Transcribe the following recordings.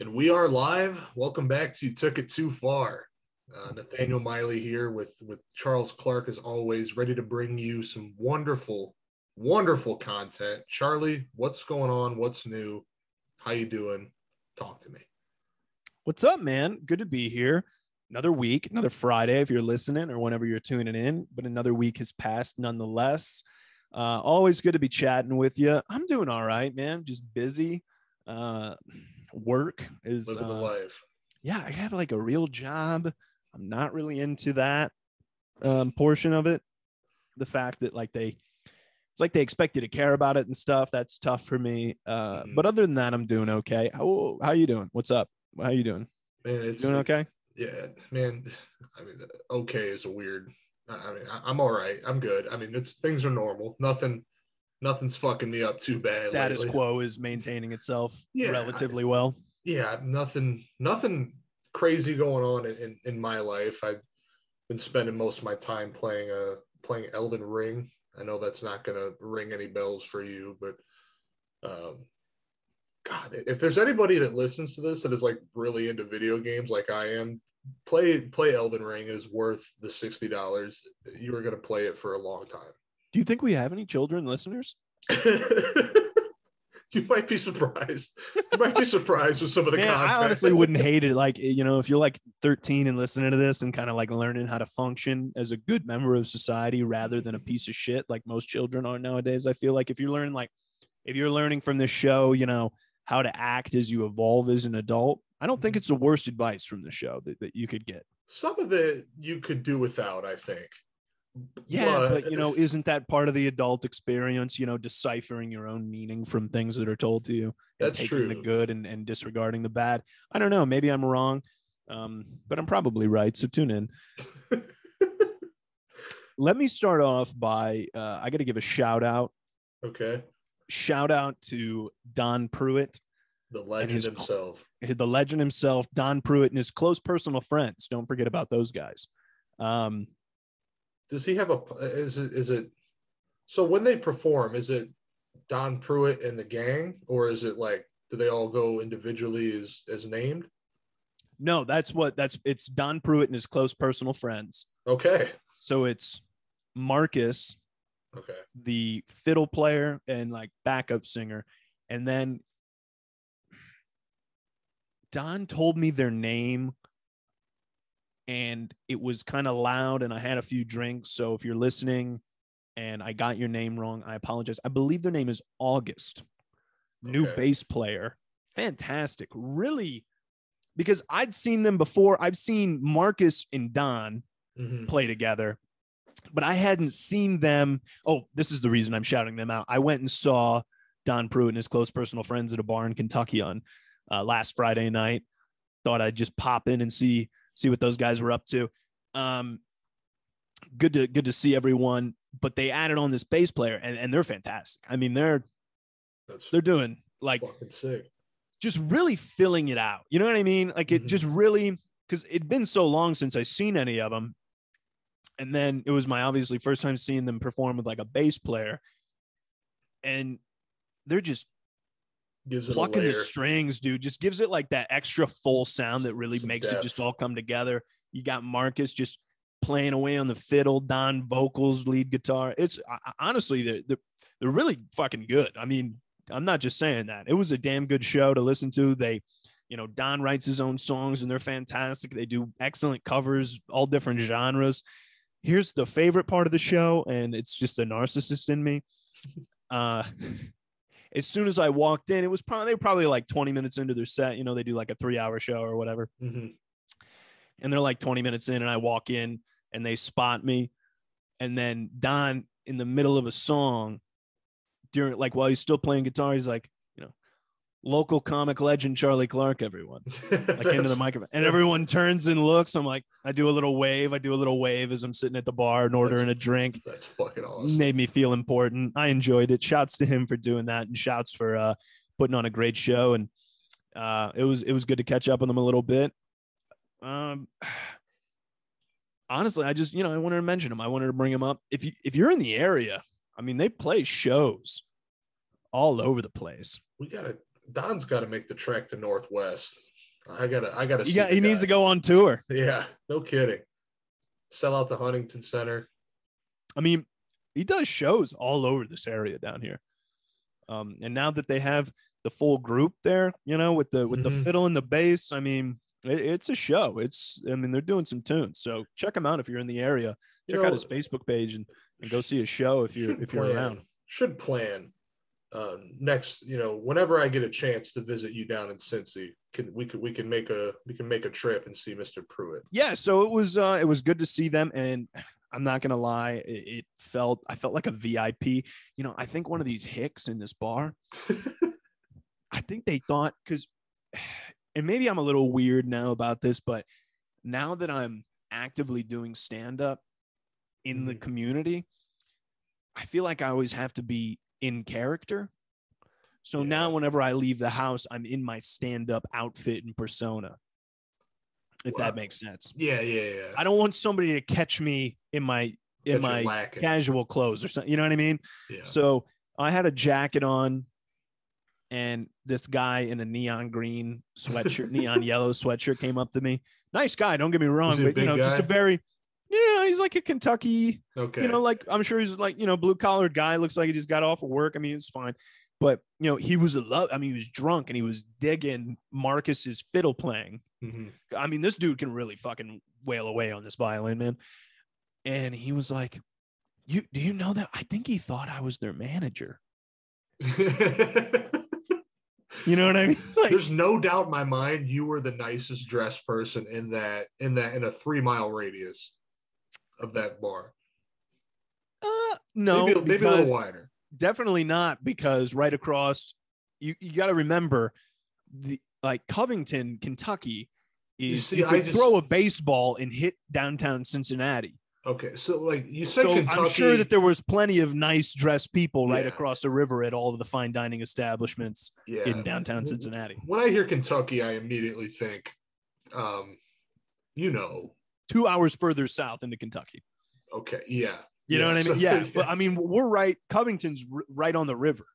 And we are live. Welcome back to Took It Too Far. Uh, Nathaniel Miley here with with Charles Clark as always, ready to bring you some wonderful, wonderful content. Charlie, what's going on? What's new? How you doing? Talk to me. What's up, man? Good to be here. Another week, another Friday if you're listening or whenever you're tuning in, but another week has passed nonetheless. Uh, always good to be chatting with you. I'm doing all right, man. Just busy. Uh, work is Living the uh, life. yeah, I have like a real job. I'm not really into that um, portion of it. The fact that like they, it's like they expect you to care about it and stuff. That's tough for me. Uh, Mhm. But other than that, I'm doing okay. How how you doing? What's up? How you doing? Man, it's Doing okay? yeah, man. I mean, okay is a weird. I I mean, I'm all right. I'm good. I mean, it's things are normal. Nothing, nothing's fucking me up too bad. Status lately. quo is maintaining itself Yeah, I- relatively well. yeah, nothing, nothing crazy going on in, in, in my life. I've been spending most of my time playing uh playing Elden Ring. I know that's not gonna ring any bells for you, but um, God, if there's anybody that listens to this that is like really into video games like I am, play play Elden Ring is worth the sixty dollars. You are gonna play it for a long time. Do you think we have any children listeners? you might be surprised. You might be surprised with some of the Man, content. I honestly wouldn't hate it. Like, you know, if you're like 13 and listening to this and kind of like learning how to function as a good member of society rather than a piece of shit like most children are nowadays, I feel like if you're learning, like, if you're learning from this show, you know, how to act as you evolve as an adult, I don't think mm-hmm. it's the worst advice from the show that, that you could get. some of it you could do without, I think. Yeah, but, you know, isn't that part of the adult experience? You know, deciphering your own meaning from things that are told to you, That's taking the good and, and disregarding the bad. I don't know. Maybe I'm wrong, um, but I'm probably right. So tune in. Let me start off by uh, I got to give a shout out. okay, Shout out to Don Pruitt, the legend his- himself. the legend himself, Don Pruitt, and his close personal friends. Don't forget about those guys. Um, Does he have a? Is it? Is it? So when they perform, is it Don Pruitt and the gang, or is it like do they all go individually as as named? no, that's what that's it's Don Pruitt and his close personal friends. Okay, So it's Marcus, okay, the fiddle player and like backup singer. And then Don told me their name and it was kind of loud and I had a few drinks. So if you're listening and I got your name wrong, I apologize. I believe their name is August, new bass player. Fantastic. Really, because I'd seen them before. I've seen Marcus and Don Mhm. play together, but I hadn't seen them. Oh, this is the reason I'm shouting them out. I went and saw Don Pruitt and his close personal friends at a bar in Kentucky on uh, last Friday night. Thought I'd just pop in and see see what those guys were up to. Um, good to good to see everyone. But they added on this bass player, and, and they're fantastic. I mean, they're that's they're doing like fucking sick. just really filling it out. You know what I mean? Like it Mhm. just really because it'd been so long since I seen any of them, and then it was my obviously first time seeing them perform with like a bass player, and they're just Gives it plucking the strings, dude. Just gives it like that extra full sound that really Some makes it just all come together. You got Marcus just playing away on the fiddle, Don vocals, lead guitar. It's I- honestly they're, they're they're really fucking good. I mean, I'm not just saying that. It was a damn good show to listen to. They, you know, Don writes his own songs and they're fantastic. They do excellent covers, all different genres. Here's the favorite part of the show, and it's just the narcissist in me. Uh, as soon as I walked in, it was probably they were probably like 20 minutes into their set. You know, they do like a three hour show or whatever Mhm. and they're like 20 minutes in and I walk in and they spot me and then Don in the middle of a song during like while he's still playing guitar he's like local comic legend Charlie Clark everyone like into the microphone and everyone turns and looks I'm like I do a little wave I do a little wave as I'm sitting at the bar and ordering a drink That's fucking awesome. made me feel important. I enjoyed it. Shouts to him for doing that, and shouts for uh, putting on a great show. And uh, it was it was good to catch up with them a little bit. Um, honestly, I just you know I wanted to mention him. I wanted to bring him up. If you if you're in the area, I mean, they play shows all over the place. We gotta Don's got to make the trek to Northwest. I gotta, I gotta. Got, the he needs to go on tour. Yeah, no kidding. Sell out the Huntington Center. I mean, he does shows all over this area down here. Um, and now that they have the full group there, you know, with the with the Mhm. fiddle and the bass, I mean, it, it's a show. It's I mean, they're doing some tunes. So check him out if you're in the area. You Check know, out his Facebook page and, and go see a show if you're if you're plan- around. Should plan uh, next. You know, whenever I get a chance to visit you down in Cincy, can we could we can make a we can make a trip and see Mr. Pruitt. Yeah, so it was uh it was good to see them and I'm not gonna lie, it, it felt I felt like a VIP. You know, I think one of these hicks in this bar, I think they thought because and maybe I'm a little weird now about this, but now that I'm actively doing stand-up in the Mhm. community, I feel like I always have to be in character. So now whenever I leave the house, I'm in my stand-up outfit and persona. If Well, that makes sense. Yeah, yeah, yeah. I don't want somebody to catch me in my in Catch you my lacking. casual clothes or something. You know what I mean? yeah. So I had a jacket on, and this guy in a neon green sweatshirt, neon yellow sweatshirt came up to me. Nice guy, don't get me wrong, but you know, just a very yeah, he's like a Kentucky, okay. you know, like I'm sure he's like, you know, blue collared guy, looks like he just got off of work. I mean, it's fine. But you know, he was a love. I mean, he was drunk and he was digging Marcus's fiddle playing. Mhm. I mean, this dude can really fucking wail away on this violin, man. And he was like, "You do you know that? I think he thought I was their manager. You know what I mean? Like, There's no doubt in my mind you were the nicest dressed person in that in that in a three mile radius of that bar. uh, no, maybe, maybe a little wider. definitely not because right across, you you got to remember the like Covington, Kentucky. You Is see, you, I could just- throw a baseball and hit downtown Cincinnati. Okay, so like you said, So Kentucky. I'm sure that there was plenty of nice dressed people right Yeah. across the river at all of the fine dining establishments yeah. in downtown Cincinnati. When I hear Kentucky, I immediately think, um, you know, Two hours further south into Kentucky. okay, yeah. You know what I mean? Yeah. But I mean, we're right. Covington's r- right on the river.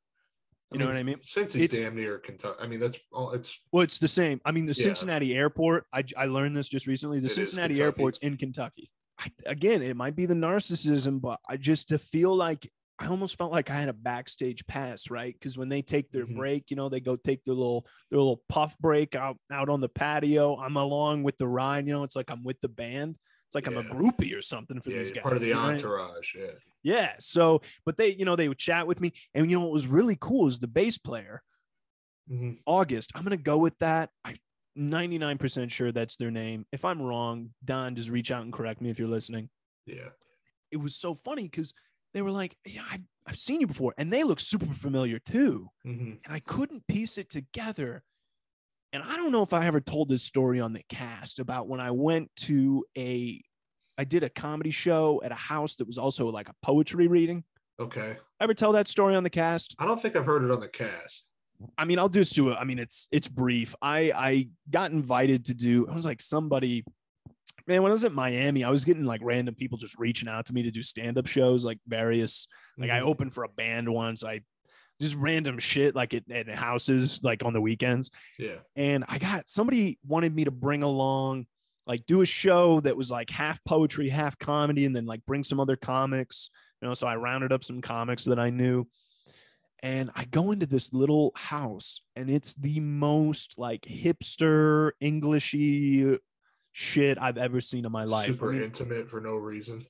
You know what I mean? Since It's- he's damn near Kentucky, I mean that's all. It's Well, it's the same. I mean, the Yeah. Cincinnati airport, I, I learned this just recently. The It Cincinnati airport's in Kentucky. I, again, it might be the narcissism, but I just to feel like I almost felt like I had a backstage pass, right? Because when they take their Mhm. break, you know, they go take their little their little puff break out out on the patio. I'm along with the ride, you know, it's like I'm with the band. It's like I'm a groupie or something for yeah, these guys. part of the you know what I mean? entourage. Yeah. Yeah. So, but they, you know, they would chat with me, and you know, what was really cool is the bass player. Mhm. August. I'm gonna go with that. I 99% sure that's their name. If I'm wrong, Don, just reach out and correct me if you're listening. Yeah. It was so funny because they were like, "Yeah, I've, I've seen you before," and they look super familiar too. Mhm. And I couldn't piece it together. And I don't know if I ever told this story on the cast about when I went to a, I did a comedy show at a house that was also like a poetry reading. Okay. Ever tell that story on the cast? I don't think I've heard it on the cast. I mean, I'll just do it. I mean, it's it's brief. I I got invited to do. I was like somebody, man. When I was at Miami, I was getting like random people just reaching out to me to do stand up shows, like various. Like I Mhm. opened for a band once. I just random shit like at, at houses like on the weekends, Yeah. and I got somebody wanted me to bring along like do a show that was like half poetry, half comedy, and then like bring some other comics. You know, so I rounded up some comics that I knew and I go into this little house, and it's the most like hipster Englishy shit I've ever seen in my life. Super mean, intimate for no reason.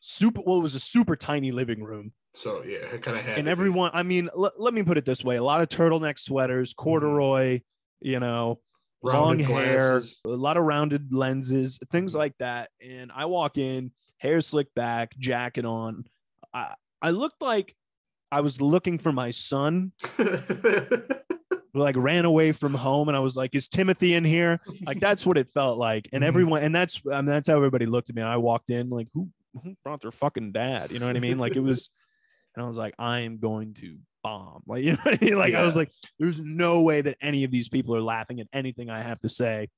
super. Well, it was a super tiny living room, So yeah, it kind of had. and to be. everyone. I mean, l- let me put it this way: a lot of turtleneck sweaters, mm-hmm. corduroy, you know, long Rounded hair, glasses. a lot of rounded lenses, things mm-hmm. like that. And I walk in, hair slicked back, jacket on. I I looked like I was looking for my son like ran away from home and I was like, is Timothy in here? Like that's what it felt like. And Mhm. everyone and that's I mean, that's how everybody looked at me. I walked in like who who brought their fucking dad? You know what I mean? Like it was and I was like, I am going to bomb. Like, you know what I mean? Like I was like, there's no way that any of these people are laughing at anything I have to say.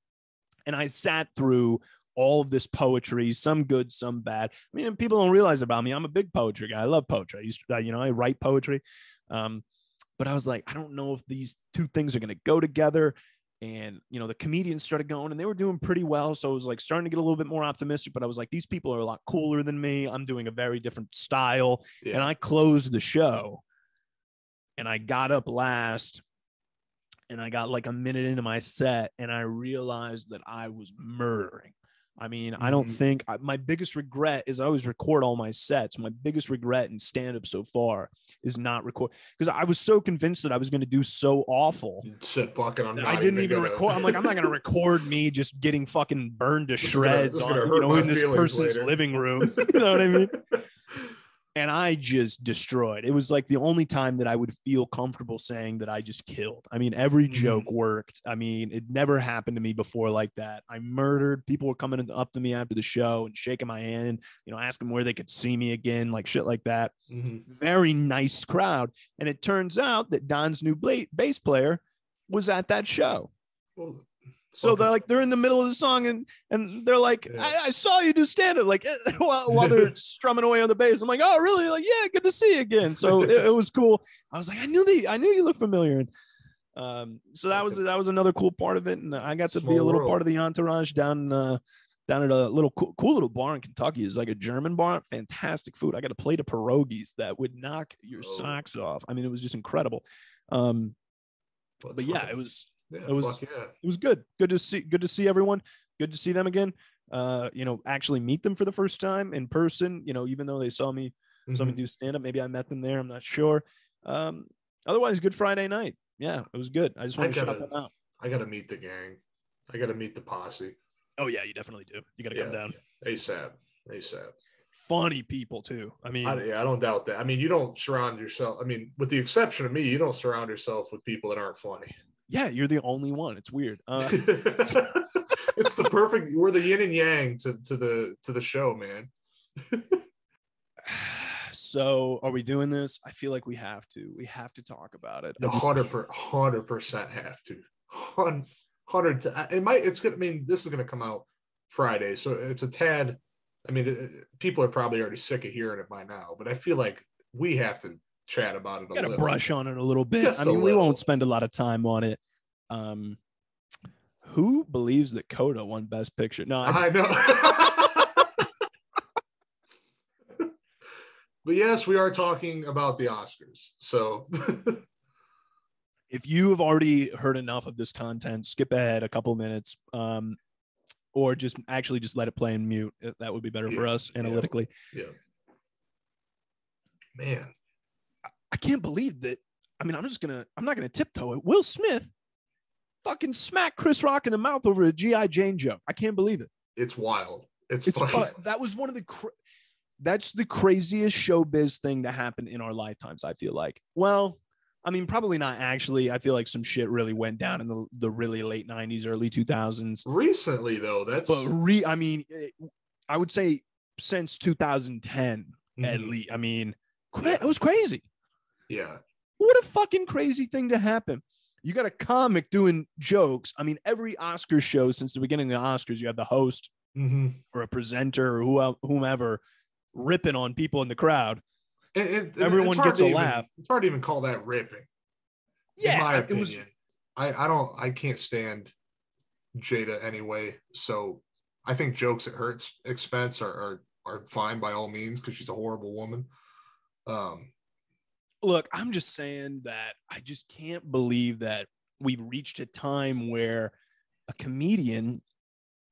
And I sat through all of this poetry, some good, some bad. I mean, people don't realize about me. I'm a big poetry guy. I love poetry. I used to, you know, I write poetry. Um, but I was like, I don't know if these two things are going to go together. and you know the comedians started going and they were doing pretty well so i was like starting to get a little bit more optimistic but i was like these people are a lot cooler than me i'm doing a very different style Yeah. and i closed the show and i got up last and i got like a minute into my set and i realized that i was murdering i mean i don't Mhm. think I, my biggest regret is i always record all my sets my biggest regret in stand up so far is not record because i was so convinced that i was going to do so awful You said fucking. I'm not I didn't even gonna- record. I'm like, I'm not gonna record me just getting fucking burned to This is gonna- shreds on, you know, in this person's later. living room. you know what I mean? And I just destroyed. It was like the only time that I would feel comfortable saying that I just killed. I mean, every Mhm. joke worked. I mean, it never happened to me before like that. I murdered. People were coming up to me after the show and shaking my hand, you know, asking where they could see me again, like shit like that Mhm. very nice crowd. And it turns out that Don's new bass player was at that show. Well, So fucking- they're like they're in the middle of the song and and they're like, Yeah. I, I saw you do stand up like while, while they're strumming away on the bass. I'm like, oh really? Like, yeah, good to see you again. So it, it was cool. I was like, I knew the I knew you looked familiar. And um, so that was that was another cool part of it. And I got to be a little world. part of the entourage down uh down at a little cool, cool little bar in Kentucky. It's like a German bar, fantastic food. I got a plate of pierogies that would knock your Oh. socks off. I mean, it was just incredible. Um, Let's but yeah, fucking- it was yeah, it was- yeah. it was good. Good to see. Good to see everyone. Good to see them again. Uh, you know, actually meet them for the first time in person. You know, even though they saw me saw me Mhm. do stand up, maybe I met them there. I'm not sure. Um, otherwise, good Friday night. Yeah, it was good. I just I want to shout gotta- them out. I gotta meet the gang. I gotta meet the posse. Oh yeah, you definitely do. You got to come Yeah. down. ASAP. ASAP. Funny people too. I mean, I, yeah, I don't doubt that. I mean, you don't surround yourself. I mean, with the exception of me, you don't surround yourself with people that aren't funny. Yeah, you're the only one. It's weird. Uh, it's the perfect. We're the yin and yang to, to the to the show, man. so, are we doing this? I feel like we have to. We have to talk about it. Hundred percent have to. Hundred. It might. It's gonna. I mean, this is gonna come out Friday, so it's a tad. I mean, people are probably already sick of hearing it by now, but I feel like we have to chat about it a got to brush on it a little bit. Just I mean, we won't spend a lot of time on it. Um, who believes that Coda won Best Picture? No, I, I know. but yes, we are talking about the Oscars. So if you have already heard enough of this content, skip ahead a couple minutes, um, or just actually just let it play in mute. That would be better for Yeah, us yeah. analytically. yeah. Man. I can't believe that. I mean, I'm just gonna. I'm not gonna tiptoe it. Will Smith fucking smacked Chris Rock in the mouth over a GI Jane joke. I can't believe it. It's wild. It's, It's uh, that was one of the cra- that's the craziest showbiz thing to happen in our lifetimes. I feel like. Well, I mean, probably not actually. I feel like some shit really went down in the the really late '90s, early 2000s. recently though. That's But re, I mean, it- I would say since 2010 at Mhm. least. I mean, it was crazy. Yeah. What a fucking crazy thing to happen. You got a comic doing jokes. I mean, every Oscar show since the beginning of the Oscars, you have the host Mhm. or a presenter or whomever ripping on people in the crowd. It- it- Everyone gets a even- laugh. It's hard to even call that ripping. Yeah, in my it was- opinion. I, I don't I can't stand Jada anyway. So I think jokes at her expense are, are are fine by all means because she's a horrible woman. Um Look, I'm just saying that I just can't believe that we've reached a time where a comedian,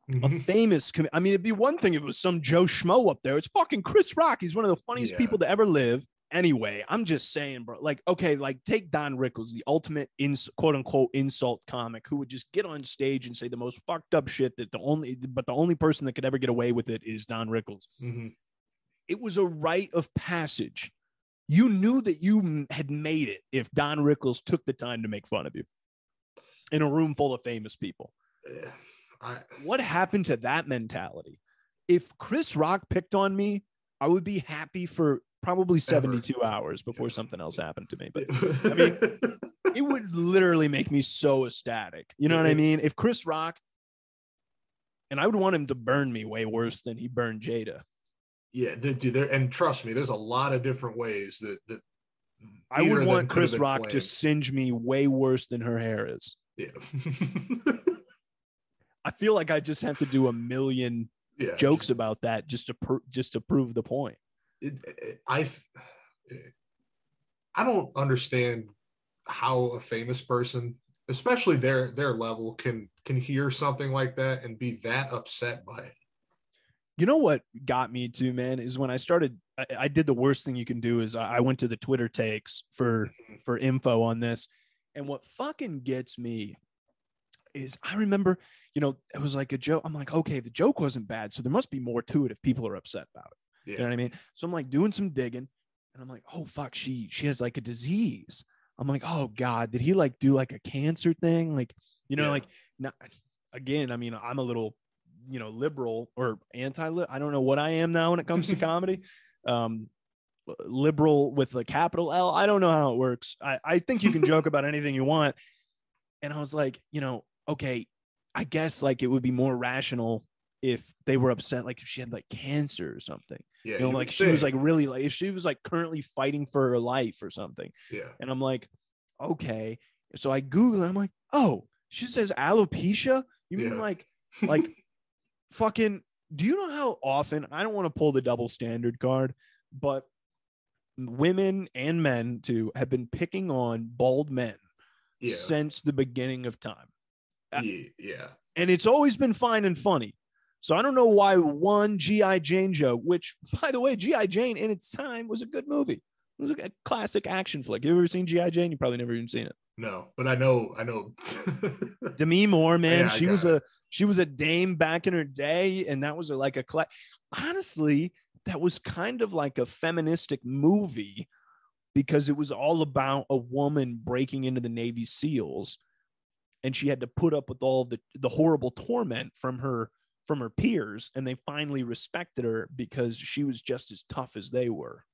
a mhm. famous, com- I mean, it'd be one thing if it was some Joe Schmo up there. It's fucking Chris Rock. He's one of the funniest Yeah. people to ever live. Anyway, I'm just saying, bro. Like, okay, like take Don Rickles, the ultimate ins- quote unquote insult comic, who would just get on stage and say the most fucked up shit that the only, but the only person that could ever get away with it is Don Rickles. Mhm. It was a rite of passage. You knew that you had made it if Don Rickles took the time to make fun of you in a room full of famous people. I What happened to that mentality? If Chris Rock picked on me, I would be happy for probably 72 hours before Yeah. something else happened to me. But I mean, it would literally make me so ecstatic. You know what I mean? If Chris Rock, and I would want him to burn me way worse than he burned Jada. Yeah, they do there and trust me, there's a lot of different ways that that I would want Chris Rock to singe me way worse than her hair is. Yeah. I feel like I just have to do a million yeah. jokes about that just to pr- just to prove the point. It, it, I I don't understand how a famous person, especially their their level, can can hear something like that and be that upset by it. You know what got me to man is when I started. I, I did the worst thing you can do is I, I went to the Twitter takes for Mm-hmm. for info on this, and what fucking gets me is I remember you know it was like a joke. I'm like, okay, the joke wasn't bad, so there must be more to it if people are upset about it. You know what I mean? So I'm like doing some digging, and I'm like, oh fuck, she she has like a disease. I'm like, oh god, did he like do like a cancer thing? Like, you know, Yeah. like not again. I mean, I'm a little, you know, liberal or anti. I don't know what I am now when it comes to comedy. Um, liberal with a capital L. I don't know how it works. I I think you can joke about anything you want. And I was like, you know, okay, I guess like it would be more rational if they were upset, like if she had like cancer or something Yeah. you know, like she was like really like if she was like currently fighting for her life or something. yeah. And I'm like, okay. So I Google it. I'm like, oh, she says alopecia. You mean Yeah. like like fucking do you know how often I don't want to pull the double standard card, but women and men too have been picking on bald men yeah. since the beginning of time. uh, yeah. Yeah. and it's always been fine and funny. So I don't know why one GI Jane joke, which by the way, GI Jane in its time was a good movie. It was a classic action flick. You ever seen GI Jane? You probably never even seen it. No, but I know, I know. Demi Moore, man, Yeah, she was got a she was a dame back in her day, and that was a, like a cla- honestly, that was kind of like a feministic movie because it was all about a woman breaking into the Navy SEALs, and she had to put up with all the the horrible torment from her from her peers, and they finally respected her because she was just as tough as they were.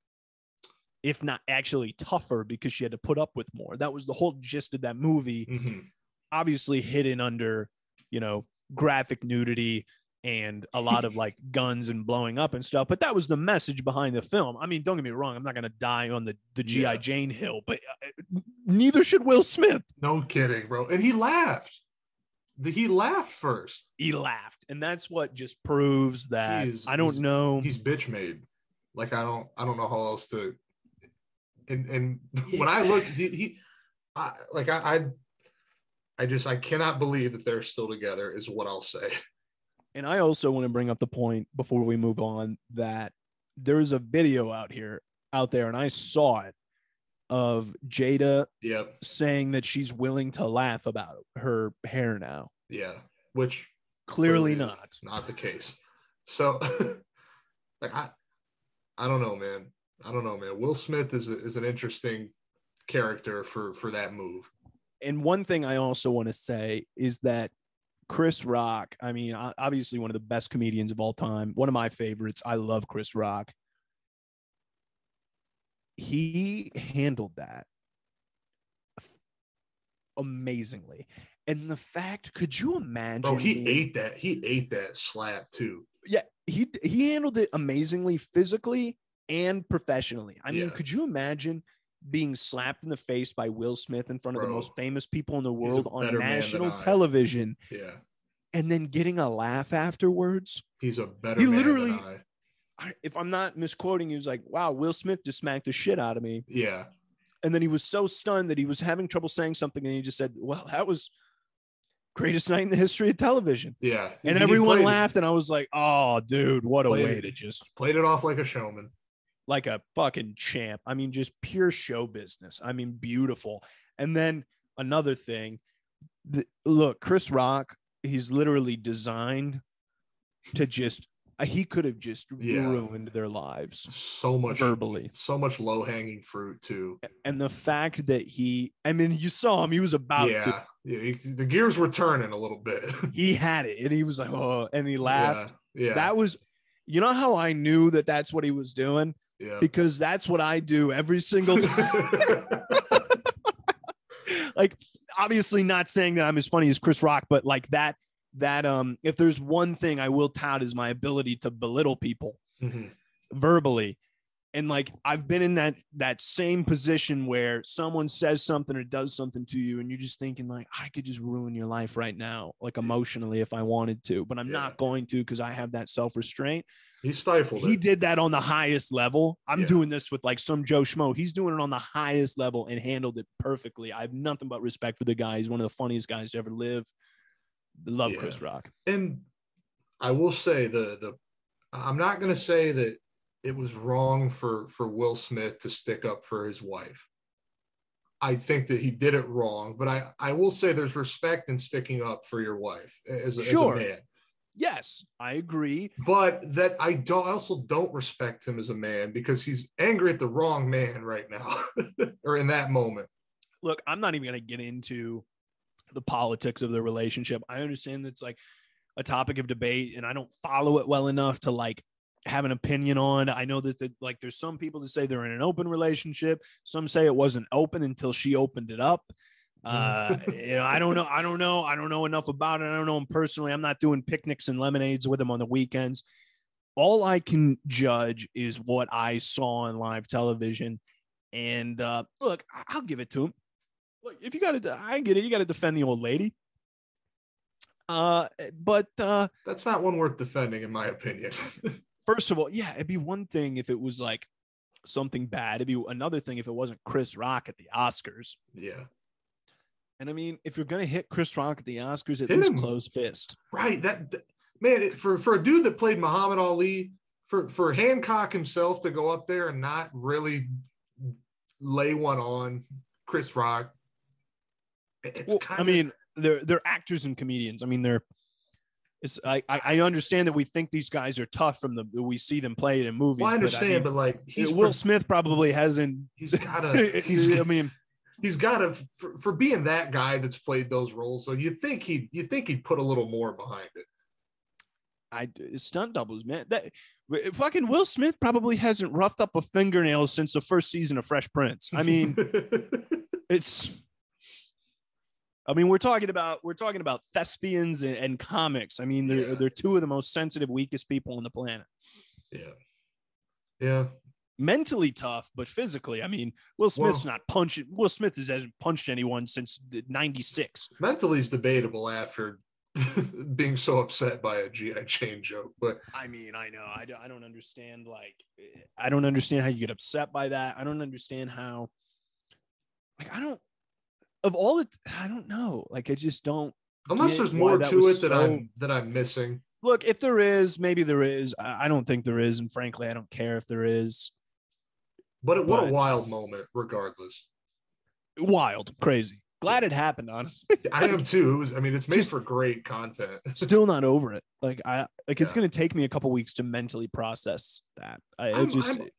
If not actually tougher, because she had to put up with more. That was the whole gist of that movie Mhm. obviously hidden under, you know, graphic nudity and a lot of like guns and blowing up and stuff. But that was the message behind the film. I mean, don't get me wrong, I'm not going to die on the, the GI Yeah. Jane hill, but uh, neither should Will Smith. No kidding, bro. And he laughed. The- He laughed first. He laughed. And that's what just proves that I don't know. He's bitch made. Like I don't, I don't know how else to. And and when I look, he, he I, like I, I, I just I cannot believe that they're still together. Is what I'll say. And I also want to bring up the point before we move on that there is a video out here out there, and I saw it of Jada Yep. saying that she's willing to laugh about her hair now. Yeah. Which Clearly not. not the case. So, like I, I don't know, man. I don't know, man. Will Smith is a, is an interesting character for for that move. And one thing I also want to say is that Chris Rock, I mean, obviously one of the best comedians of all time, one of my favorites. I love Chris Rock. He handled that amazingly. And the fact, could you imagine? Bro, he being- ate that. He ate that slap too. yeah, he he handled it amazingly physically and professionally. I mean, Yeah. could you imagine being slapped in the face by Will Smith in front of the most famous people in the world on national television Yeah, and then getting a laugh afterwards? he's a better. He literally- I. I, if I'm not misquoting, he was like, "Wow, Will Smith just smacked the shit out of me," Yeah, and then he was so stunned that he was having trouble saying something, and he just said, "Well, that was." Greatest night in the history of television. yeah. And He everyone laughed, and I was like, oh, dude, what a Played way it. to just Played it off like a showman. Like a fucking champ. I mean, just pure show business. I mean, beautiful. And then another thing, the, look, Chris Rock, he's literally designed to just he could have just Yeah. ruined their lives So much verbally. So much low hanging fruit too. And the fact that he, I mean, you saw him, he was about yeah, to. yeah. he- the gears were turning a little bit. He had it, and he was like, "Oh," and he laughed. Yeah, yeah. That was, you know, how I knew that that's what he was doing yeah. because that's what I do every single time. like obviously not saying that I'm as funny as Chris Rock, but like that that um if there's one thing I will tout is my ability to belittle people Mhm. verbally. and like I've been in that that same position where someone says something or does something to you, and you're just thinking like I could just ruin your life right now, like emotionally if I wanted to, but I'm Yeah. not going to because I have that self restraint. He stifled He it. did that on the highest level. I'm Yeah. doing this with like some Joe Schmo. He's doing it on the highest level and handled it perfectly. I have nothing but respect for the guy. He's one of the funniest guys to ever live. Love Yeah. Chris Rock. and I will say the the I'm not going to say that it was wrong for for Will Smith to stick up for his wife. I think that he did it wrong, but I I will say there's respect in sticking up for your wife as, a- Sure. as a man. Yes, I agree. But that I don't I also don't respect him as a man because he's angry at the wrong man right now or in that moment. look, I'm not even going to get into the politics of the relationship. I understand that's like a topic of debate and I don't follow it well enough to like have an opinion on. I know that the, like there's some people that say they're in an open relationship. Some say it wasn't open until she opened it up. Uh, you know, I don't know. I don't know. I don't know enough about it. I don't know him personally. I'm not doing picnics and lemonades with him on the weekends. All I can judge is what I saw on live television. And uh, look, I'll give it to him. Look, if you got to, I get it. You got to defend the old lady. Uh, but uh, That's not one worth defending, in my opinion. first of all, yeah, it'd be one thing if it was like something bad. It'd be another thing if it wasn't Chris Rock at the Oscars. yeah. And I mean, if you're gonna hit Chris Rock at the Oscars, at Hit least him. close fist. Right. That, that- man, for for a dude that played Muhammad Ali, for for Hancock himself to go up there and not really lay one on Chris Rock. It's Well, kind I mean, they're they're actors and comedians. I mean, they're. It's I I I understand that we think these guys are tough from the we see them play it in movies. well, I but understand, mean, but like he's Will Smith probably hasn't. he's gotta he's I mean, he's gotta for, for being that guy that's played those roles. So you think he you think he'd put a little more behind it. I stunt doubles, man. That fucking Will Smith probably hasn't roughed up a fingernail since the first season of Fresh Prince. I mean, it's. I mean, we're talking about we're talking about thespians and, and comics. I mean, they're Yeah. they're two of the most sensitive, weakest people on the planet. yeah, yeah. Mentally tough, but physically, I mean, Will Smith's not punching. Will Smith has- hasn't punched anyone since '96. Mentally is debatable after being so upset by a GI Jane joke, but I mean, I know. I don't, I don't understand. Like, I don't understand how you get upset by that. I don't understand how. Like, I don't. Of all it, I don't know. Like, I just don't. unless there's more to it that so- I'm that I'm missing. Look, if there is, maybe there is. I, I don't think there is, and frankly, I don't care if there is. But it, what a wild moment, regardless. Wild, crazy. Glad it happened. Honestly, I am too. It was. I mean, it's made Just- for great content. still not over it. Like, I like it's Yeah. gonna take me a couple weeks to mentally process that. I I'm- just. I'm-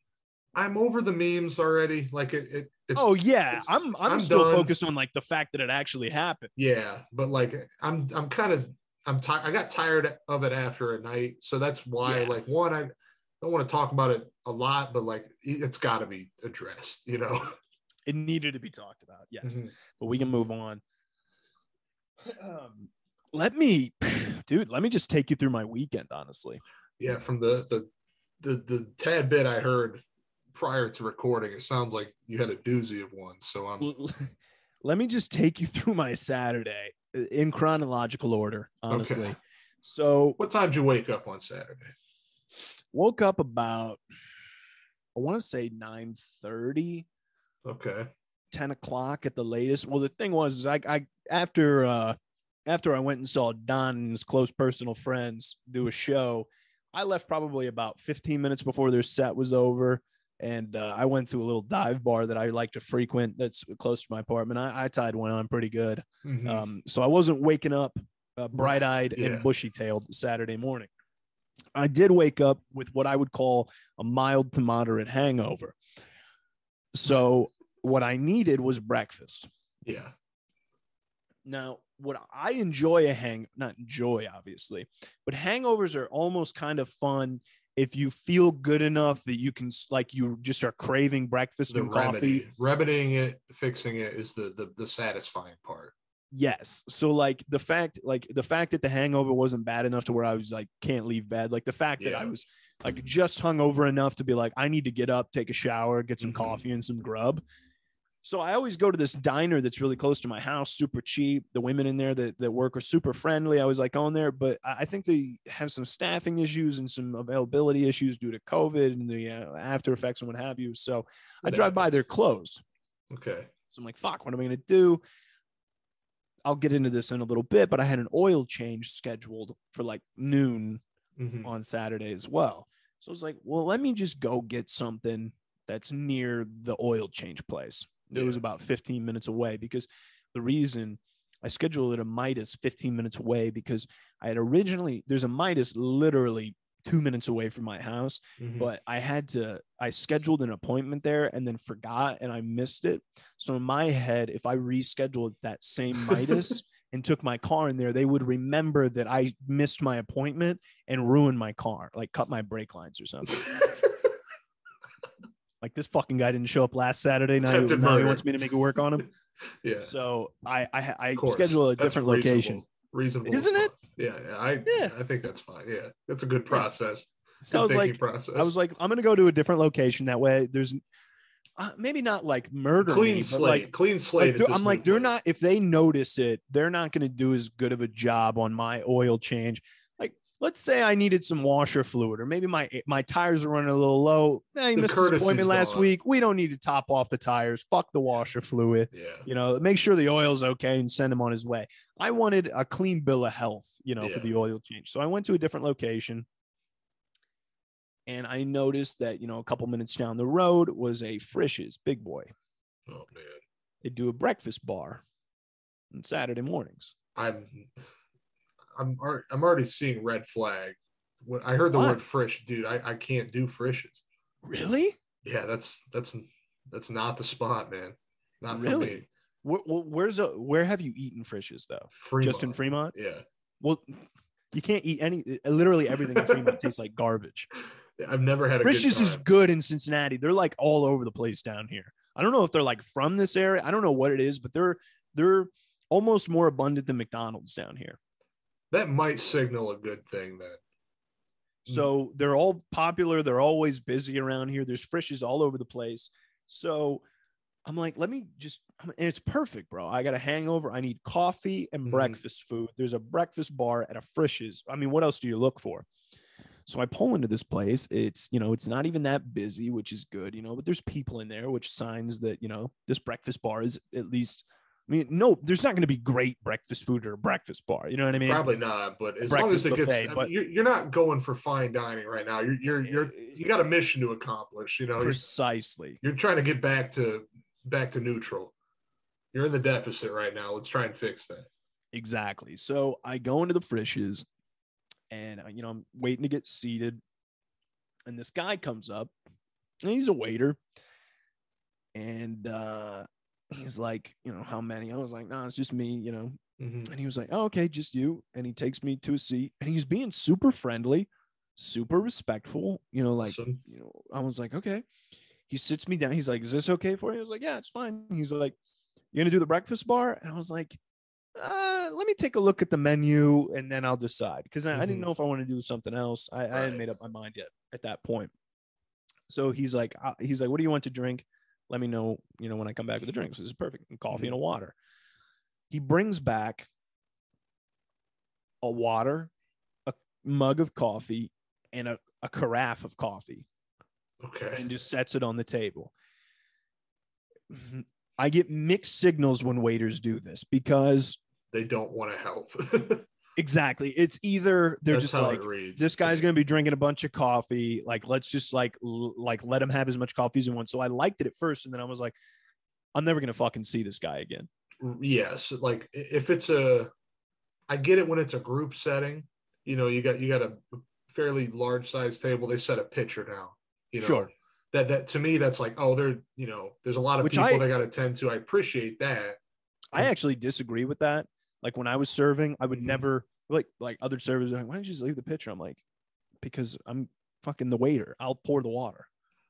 I'm over the memes already. Like it. it it's, oh yeah, I'm. I'm, I'm still done. focused on like the fact that it actually happened. yeah, but like I'm. I'm kind of. I'm tired. I got tired of it after a night, so that's why. Yeah. Like one, I don't want to talk about it a lot, but like it- it's got to be addressed. You know. It needed to be talked about. Yes. Mhm. but we can move on. Um, let me, dude, let me just take you through my weekend, honestly. Yeah, from the the the the tad bit I heard prior to recording, it sounds like you had a doozy of one. So I'm Let me just take you through my Saturday uh, in chronological order, honestly. Okay. So, What time did you wake up on Saturday? Woke up about, I want to say 9 30. Okay. 10 o'clock at the latest. Well, the thing was, is I, I after uh after I went and saw Don and his close personal friends do a show, I left probably about 15 minutes before their set was over. And uh, I went to a little dive bar that I like to frequent that's close to my apartment. I, I tied one on pretty good. Mhm. Um, so I wasn't waking up uh, bright eyed Yeah. and bushy tailed Saturday morning. I did wake up with what I would call a mild to moderate hangover. So what I needed was breakfast. yeah. Now, what I enjoy a hang, not enjoy obviously, but hangovers are almost kind of fun if you feel good enough that you can like you just are craving breakfast The and coffee. remedy, remedying it, fixing it is the the, the satisfying part. Yes. So like the fact, like the fact that the hangover wasn't bad enough to where I was like can't leave bed. Like the fact that I was like just hung over enough to be like, I need to get up, take a shower, get some Mhm. coffee and some grub. So I always go to this diner that's really close to my house, super cheap. The women in there that, that work are super friendly. I was like going there, but I I think they have some staffing issues and some availability issues due to COVID and the uh, after effects and what have you. So I It drive by, they're closed. Okay. So I'm like, fuck, what am I going to do? I'll get into this in a little bit, but I had an oil change scheduled for like noon Mhm. on Saturday as well. So I was like, well, let me just go get something that's near the oil change place. It was about 15 minutes away because the reason I scheduled it a Midas 15 minutes away because I had originally, there's a Midas literally two minutes away from my house Mhm. but I had to I scheduled an appointment there and then forgot and I missed it. So in my head, if I rescheduled that same Midas and took my car in there, they would remember that I missed my appointment and ruined my car, like cut my brake lines or something. Like this fucking guy didn't show up last Saturday night. Attempted Now he wants me to make it work on him. yeah. So I I, I schedule a That's different location. reasonable. Reasonable, Isn't it? Yeah, I Yeah. I think that's fine. Yeah, that's a good process. So I was like, process. I was like, I'm gonna go to a different location. That way, there's uh, maybe not like murder clean me, slate. like clean slate. like, at they're- this I'm like, they're not, if they notice it, they're not going to do as good of a job on my oil change. Let's say I needed some washer fluid, or maybe my eh, my tires are running a little low. Hey, you The missed courtesy's appointment last gone. week. We don't need to top off the tires. Fuck the washer fluid. Yeah. You know, make sure the oil's okay and send him on his way. I wanted a clean bill of health, you know, for the oil change. So I went to a different location. And I noticed that, you know, a couple minutes down the road was a Frisch's Big Boy. Oh man, They do a breakfast bar on Saturday mornings. I'm I'm I'm already seeing red flag. When I heard the Why? word frisch, dude, I, I can't do Frisch's. Really? Yeah, that's that's that's not the spot, man. Not for Really? me. Where, where's a where have you eaten Frisch's though? Fremont. Just in Fremont? Yeah. Well, you can't eat any. Uh, literally everything in Fremont tastes like garbage. I've never had a Frisch's good is good in Cincinnati. They're like all over the place down here. I don't know if they're like from this area. I don't know what it is, but they're they're almost more abundant than McDonald's down here. That might signal a good thing then. So they're all popular. They're always busy around here. There's Frisch's all over the place. So I'm like, let me just, and it's perfect, bro. I got a hangover. I need coffee and Mhm. breakfast food. There's a breakfast bar at a Frisch's. I mean, what else do you look for? So I pull into this place. It's, you know, it's not even that busy, which is good, you know, but there's people in there, which signs that, you know, this breakfast bar is at least, I mean, no, there's not going to be great breakfast food or a breakfast bar. You know what I mean? Probably not, but as long as breakfast it gets, buffet, I mean, you're, you're not going for fine dining right now. You're you're you're you got a mission to accomplish. You know, you're, Precisely. you're trying to get back to back to neutral. You're in the deficit right now. Let's try and fix that. Exactly. So I go into the Frisch's and, uh, you know, I'm waiting to get seated. And this guy comes up and he's a waiter. And uh, he's like, you know, how many? I was like, no, it's just me, you know. Mhm. And he was like, oh, okay, just you. And he takes me to a seat and he's being super friendly, super respectful, you know, like, Awesome. you know, I was like, okay. He sits me down. He's like, is this okay for you? I was like, yeah, it's fine. He's like, you're gonna do the breakfast bar? And I was like, uh, let me take a look at the menu and then I'll decide because I, I didn't Mhm. know if I want to do something else. I, I hadn't made up my mind yet at that point. So he's like, uh, he's like, what do you want to drink? Let me know, you know, when I come back with the drinks. This is perfect. And coffee mm-hmm. and a water. He brings back a water, a mug of coffee, and a, a carafe of coffee Okay. and just sets it on the table. I get mixed signals when waiters do this because They don't want to help. exactly. It's either they're That's just like this guy's going to be drinking a bunch of coffee. Like let's just like l- like let him have as much coffee as he wants. So i liked it at first and then i was like i'm never going to fucking see this guy again. Mm, yes. Like if it's a i get it when it's a group setting. You know you got you got a fairly large size table. They set a pitcher now. you know? Sure. that that to me that's like oh there you know there's a lot of Which people I- they got to tend to. I appreciate that. I actually disagree with that like when i was serving i would Mhm. never like like other servers like why don't you just leave the pitcher? I'm like because i'm fucking the waiter. I'll pour the water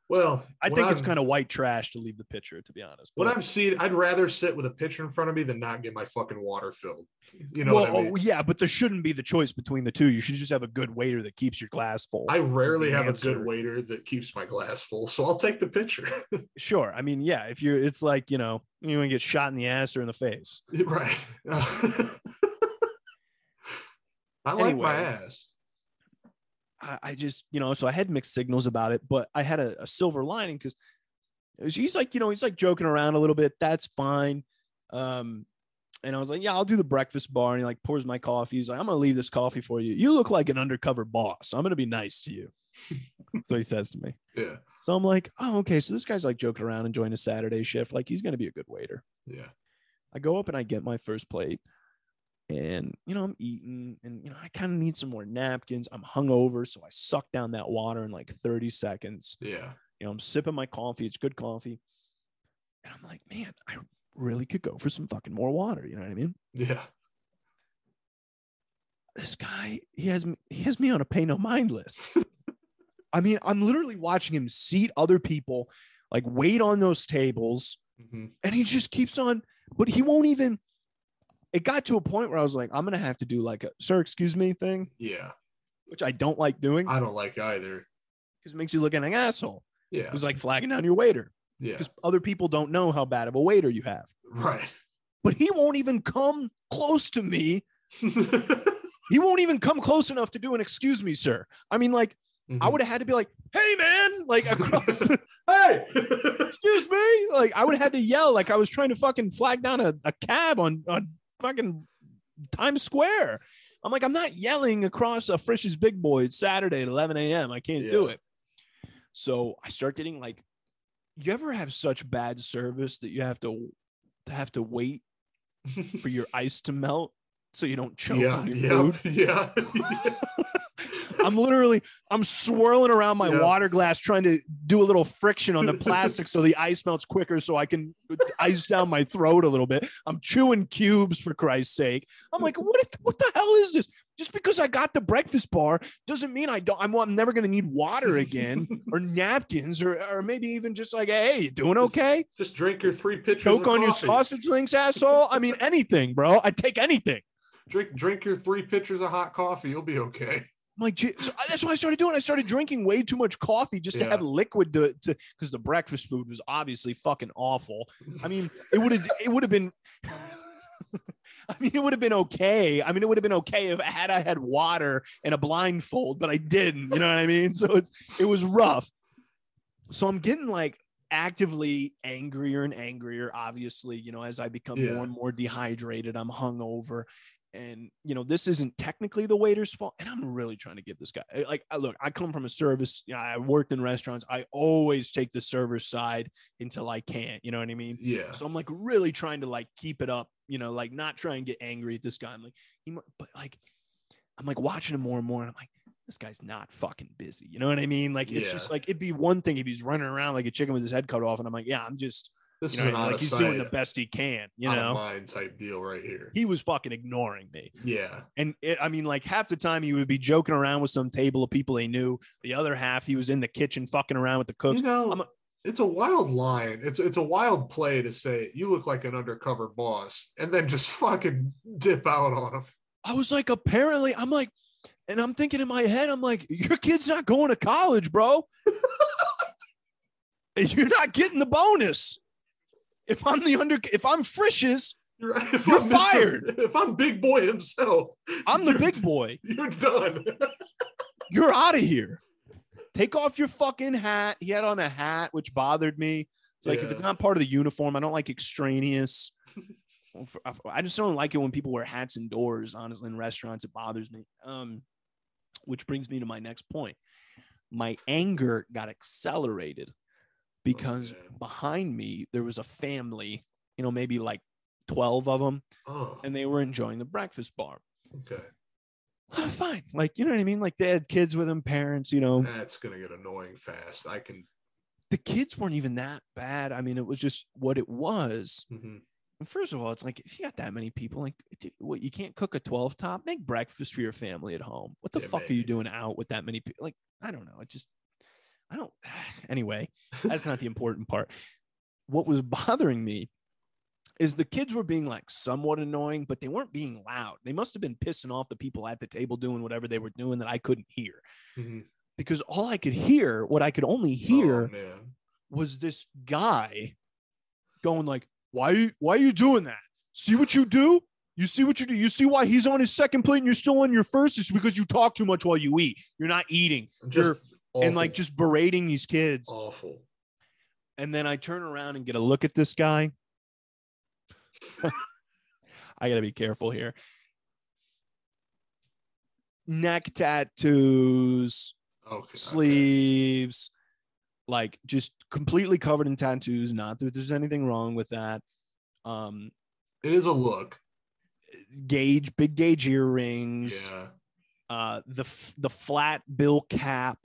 Well, I think it's I'm- kind of white trash to leave the pitcher, to be honest. But- I'm seeing, I'd rather sit with a pitcher in front of me than not get my fucking water filled. You know what I oh, mean? oh, yeah, but there shouldn't be the choice between the two. You should just have a good waiter that keeps your glass full. I rarely have answer. a good waiter that keeps my glass full, so I'll take the pitcher. sure. I mean, yeah, if you're, it's like you know, you want to get shot in the ass or in the face. right. I like my ass. I, I just, you know, so I had mixed signals about it, but I had a, a silver lining because he's like, you know, he's like joking around a little bit. That's fine. Um, and I was like, yeah, I'll do the breakfast bar. And he like pours my coffee. He's like, I'm gonna leave this coffee for you. You look like an undercover boss. I'm gonna be nice to you. so he says to me. Yeah. So I'm like, oh, okay. So this guy's like joking around, enjoying a Saturday shift. Like he's gonna be a good waiter. Yeah. I go up and I get my first plate. And you know, I'm eating and you know, I kind of need some more napkins. I'm hungover, so I suck down that water in like 30 seconds. Yeah. You know, I'm sipping my coffee, it's good coffee. And I'm like, man, I really could go for some fucking more water. You know what I mean? Yeah. This guy, he has me, he has me on a pay no mind list. I mean, I'm literally watching him seat other people, like wait on those tables. Mhm. and he just keeps on but he won't even it got to a point where i was like i'm gonna have to do like a sir excuse me thing Yeah. which i don't like doing I don't like either. because it makes you look like an asshole Yeah. it was like flagging down your waiter Yeah. because other people don't know how bad of a waiter you have Right. but he won't even come close to me he won't even come close enough to do an excuse me sir i mean like Mm-hmm. i would have had to be like hey man like across the hey. excuse me like i would have had to yell like i was trying to fucking flag down a, a cab on on fucking times square i'm like i'm not yelling across a frisch's big boy it's saturday at 11 a.m i can't do it so i start getting like you ever have such bad service that you have to to have to wait for your ice to melt so you don't choke yeah. on your Yeah. food Yeah. I'm literally I'm swirling around my Yeah. water glass trying to do a little friction on the plastic so the ice melts quicker so I can ice down my throat a little bit. I'm chewing cubes for Christ's sake. I'm like, what what the hell is this? Just because I got the breakfast bar doesn't mean I don't I'm, I'm never gonna need water again or napkins or or maybe even just like, hey, you doing okay? Just drink your three pitchers. Choke of on your coffee. sausage links, asshole. I mean anything, bro. I'd take anything. Drink drink your three pitchers of hot coffee. You'll be okay. I'm like, so that's what I started doing. I started drinking way too much coffee just to Yeah. have liquid to to because the breakfast food was obviously fucking awful. I mean, it would have it would have been. I mean, it would have been okay. I mean, it would have been okay if I had I had water and a blindfold, but I didn't. You know what I mean? So it's it was rough. So I'm getting like actively angrier and angrier. Obviously, you know, as I become Yeah. more and more dehydrated, I'm hungover, and you know, this isn't technically the waiter's fault. And I'm really trying to give this guy eh, like, I- look, I come from a service. You know, I worked in restaurants. I always take the server's side until I can't. You know what I mean? Yeah. So I'm like really trying to like keep it up, you know, like not try and get angry at this guy. I'm like, he, but like, I'm like watching him more and more, and I'm like, this guy's not fucking busy. You know what I mean? Like, it's Yeah. just like it'd be one thing if he's running around like a chicken with his head cut off, and I'm like, yeah, I'm just, This you is know, an what I out mean? like of he's doing the best he can. You know, mind type deal right here. he was fucking ignoring me, Yeah. and it, I mean, like half the time he would be joking around with some table of people he knew. The other half he was in the kitchen fucking around with the cooks. You know, I'm a- it's a wild line. It's it's a wild play to say you look like an undercover boss and then just fucking dip out on him. I was like, apparently, I'm like, and I'm thinking in my head, I'm like, your kid's not going to college, bro. You're not getting the bonus. If I'm the under, if I'm Frisch's, You're, if You're I'm Mr. fired. If I'm Big Boy himself, I'm the big boy. You're done. You're out of here. Take off your fucking hat. He had on a hat, which bothered me. It's like if it's not part of the uniform, I don't like extraneous. I just don't like it when people wear hats indoors. Honestly, in restaurants, it bothers me. Um, which brings me to my next point. My anger got accelerated because behind me there was a family, you know, maybe like twelve of them, Oh, and they were enjoying the breakfast bar. okay. Oh, fine, like you know what I mean. Like they had kids with them, parents, you know. That's gonna get annoying fast. I can. the kids weren't even that bad. I mean, it was just what it was. mhm. And first of all, it's like if you got that many people, like what you can't cook a 12 top, make breakfast for your family at home. What the Yeah, fuck are you doing out with that many people? Like, I don't know. It just I don't. Anyway, that's not the important part. What was bothering me is the kids were being like somewhat annoying, but they weren't being loud. They must have been pissing off the people at the table doing whatever they were doing that I couldn't hear. Mhm. Because all I could hear, what I could only hear Oh, was this guy going like, "Why you why are you doing that? See what you do? You see what you do? You see why he's on his second plate and you're still on your first? It's because you talk too much while you eat. You're not eating." Just and like just berating these kids. awful. And then I turn around and get a look at this guy. I got to be careful here. Neck tattoos, Okay. okay. sleeves, like just completely covered in tattoos. Not that there's anything wrong with that. Um, It is a look. gauge, big gauge earrings, Yeah. uh, the the flat bill cap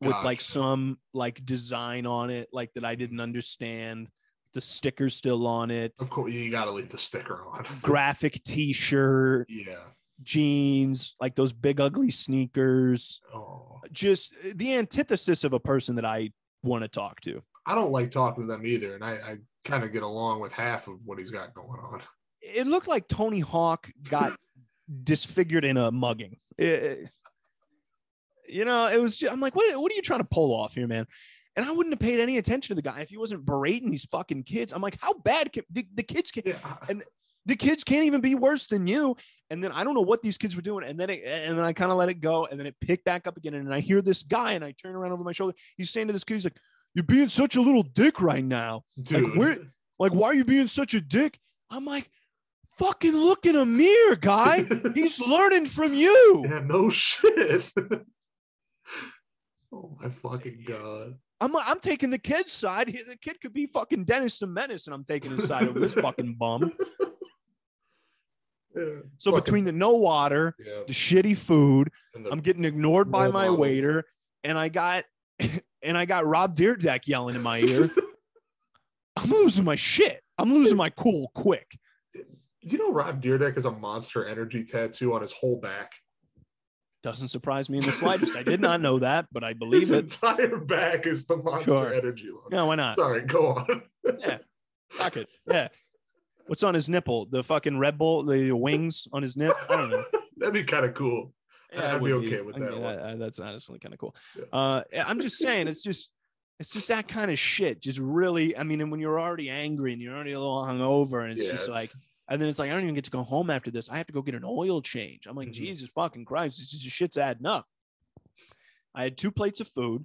with like some like design on it, like that I didn't understand. The sticker still on it. Of course, you got to leave the sticker on. Graphic T-shirt, yeah. jeans, like those big ugly sneakers. Oh, Just uh, the antithesis of a person that I want to talk to. I don't like talking to them either, and I, I kind of get along with half of what he's got going on. It looked like Tony Hawk got disfigured in a mugging. It- you know, it was. Just, I'm like, what? What are you trying to pull off here, man? And I wouldn't have paid any attention to the guy if he wasn't berating these fucking kids. I'm like, how bad can the, the kids can? And- The kids can't even be worse than you. And then I don't know what these kids were doing. And then it, and then I kind of let it go. And then it picked back up again. And I hear this guy, and I turn around over my shoulder. He's saying to this kid, he's like, "You're being such a little dick right now." dude. where- Like, why are you being such a dick? I'm like, fucking look in a mirror, guy. He's learning from you. yeah, no shit. oh my fucking god. I'm I'm taking the kid's side. The kid could be fucking Dennis the Menace, and I'm taking his side over this fucking bum. Yeah. So Fucking- between the no water, yeah, the shitty food, the- I'm getting ignored by my model. waiter, and I got and I got Rob Dyrdek yelling in my ear. I'm losing my shit. I'm losing my cool quick. you know Rob Dyrdek has a monster energy tattoo on his whole back. Doesn't surprise me in the slightest. I did not know that, but I believe His it. entire back is the monster Sure. energy look. No, why not? Sorry, go on. Fuck it. Yeah. What's on his nipple? The fucking Red Bull, the wings on his nip. I don't know. That'd be kind of cool. Yeah, I'd be okay with I that mean, one. I- I- that's honestly kind of cool. Yeah. Uh, I'm just saying, it's just, it's just that kind of shit. Just really, I mean, and when you're already angry and you're already a little hungover, and it's Yeah, just it's- like, and then it's like, I don't even get to go home after this. I have to go get an oil change. I'm like, Mhm. Jesus fucking Christ, this is shit's adding up. I had two plates of food.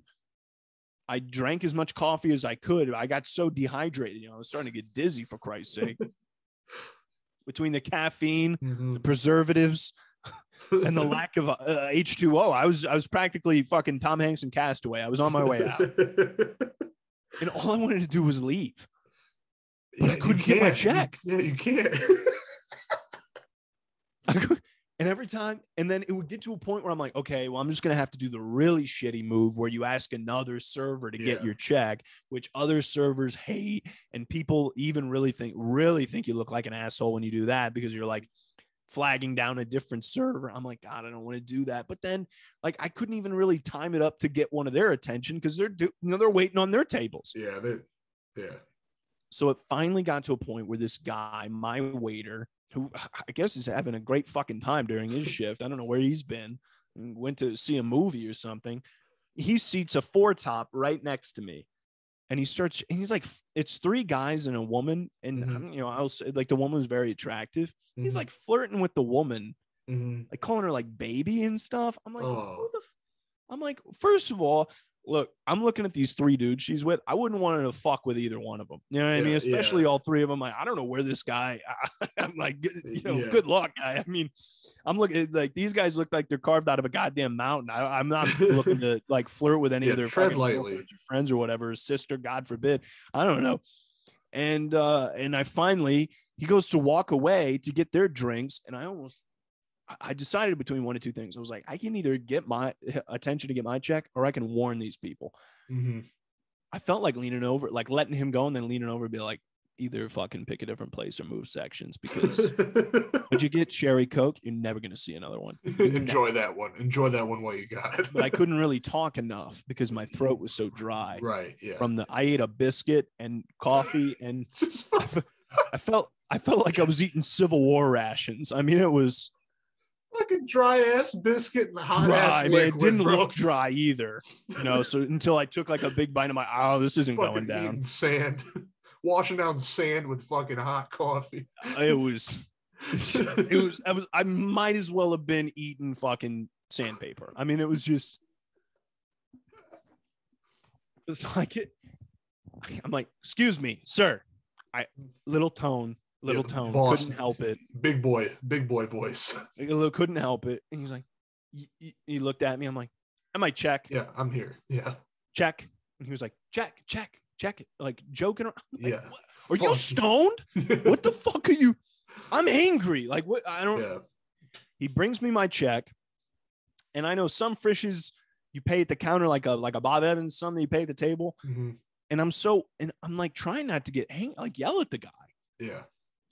I drank as much coffee as I could. I got so dehydrated, you know, I was starting to get dizzy for Christ's sake. Between the caffeine, the preservatives, and the lack of uh, H2O, I was I was practically fucking Tom Hanks and Castaway. I was on my way out, and all I wanted to do was leave. But I Yeah, you couldn't get my can't. You- check. Yeah, you can't. I and every time, and then it would get to a point where I'm like, okay, well, I'm just gonna have to do the really shitty move where you ask another server to get your check, which other servers hate, and people even really think really think you look like an asshole when you do that because you're like flagging down a different server. I'm like, God, I don't want to do that. But then, like, I couldn't even really time it up to get one of their attention because they're do- you know they're waiting on their tables. yeah, they, yeah. So it finally got to a point where this guy, my waiter, who I guess is having a great fucking time during his shift. I don't know where he's been. Went to see a movie or something. He seats a four top right next to me. And he starts, and he's like, it's three guys and a woman. And, Mhm. um, you know, I was like, the woman was very attractive. He's Mhm. like flirting with the woman, Mhm. like calling her like baby and stuff. I'm like, Oh. who the f-? I'm like, first of all, look, I'm looking at these three dudes she's with. I wouldn't want to fuck with either one of them. You know what I Yeah, mean? yeah. Especially all three of them. Like, I don't know where this guy. I'm like, you know, Yeah. good luck, guy. I mean, I'm looking like these guys look like they're carved out of a goddamn mountain. I, I'm not looking to like flirt with any Yeah, of their tread lightly. or friends or whatever, sister, God forbid. I don't know. And uh, and I finally he goes to walk away to get their drinks, and I almost I- decided between one of two things. I was like, I can either get my attention to get my check, or I can warn these people. Mhm. I felt like leaning over, like letting him go, and then leaning over, and be like, either fucking pick a different place or move sections because but you get cherry coke, you're never gonna see another one. Enjoy that one. Enjoy that one while you got it. But I couldn't really talk enough because my throat was so dry Right. Yeah. from the I ate a biscuit and coffee and I I felt I felt like I was eating Civil War rations. I mean, it was fucking dry ass biscuit and hot ass mean, it didn't bro. look dry either. You know, so until I took like a big bite, of my oh, this isn't Fucking going down. sand, washing down sand with fucking hot coffee. Uh, it was it was I was I might as well have been eating fucking sandpaper. I mean, it was just it's like it. I'm like, excuse me, sir. I little tone, little Yeah, tone, boss. couldn't help it. big boy, big boy voice. Couldn't help it. And he's like, y- he looked at me. I'm like, I might check, Yeah, I'm here. Yeah, check. And he was like, check, check, check it. Like joking. around. Like, yeah. "What? Are you stoned? What the fuck are you? I'm angry. Like what? I don't. Yeah, He brings me my check, and I know some Frisch's you pay at the counter like a like a Bob Evans, some that you pay at the table. Mhm. And I'm so and I'm like trying not to get hang like yell at the guy. yeah.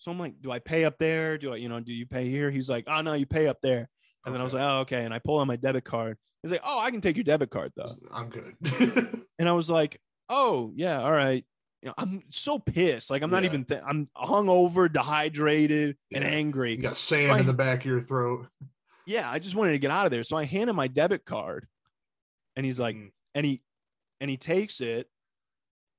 So I'm like, do I pay up there? Do I, you know, do you pay here? He's like, oh no, you pay up there. And then I was like, oh okay. And I pull out my debit card. He's like, oh, I can take your debit card though. I'm good. And I was like, oh yeah, all right. You know, I'm so pissed. Like I'm not Yeah. even. Th- I'm hungover, dehydrated, and angry. you got sand in the back of your throat. yeah, I just wanted to get out of there. So I hand him my debit card, and he's like, Mm. and he and he takes it,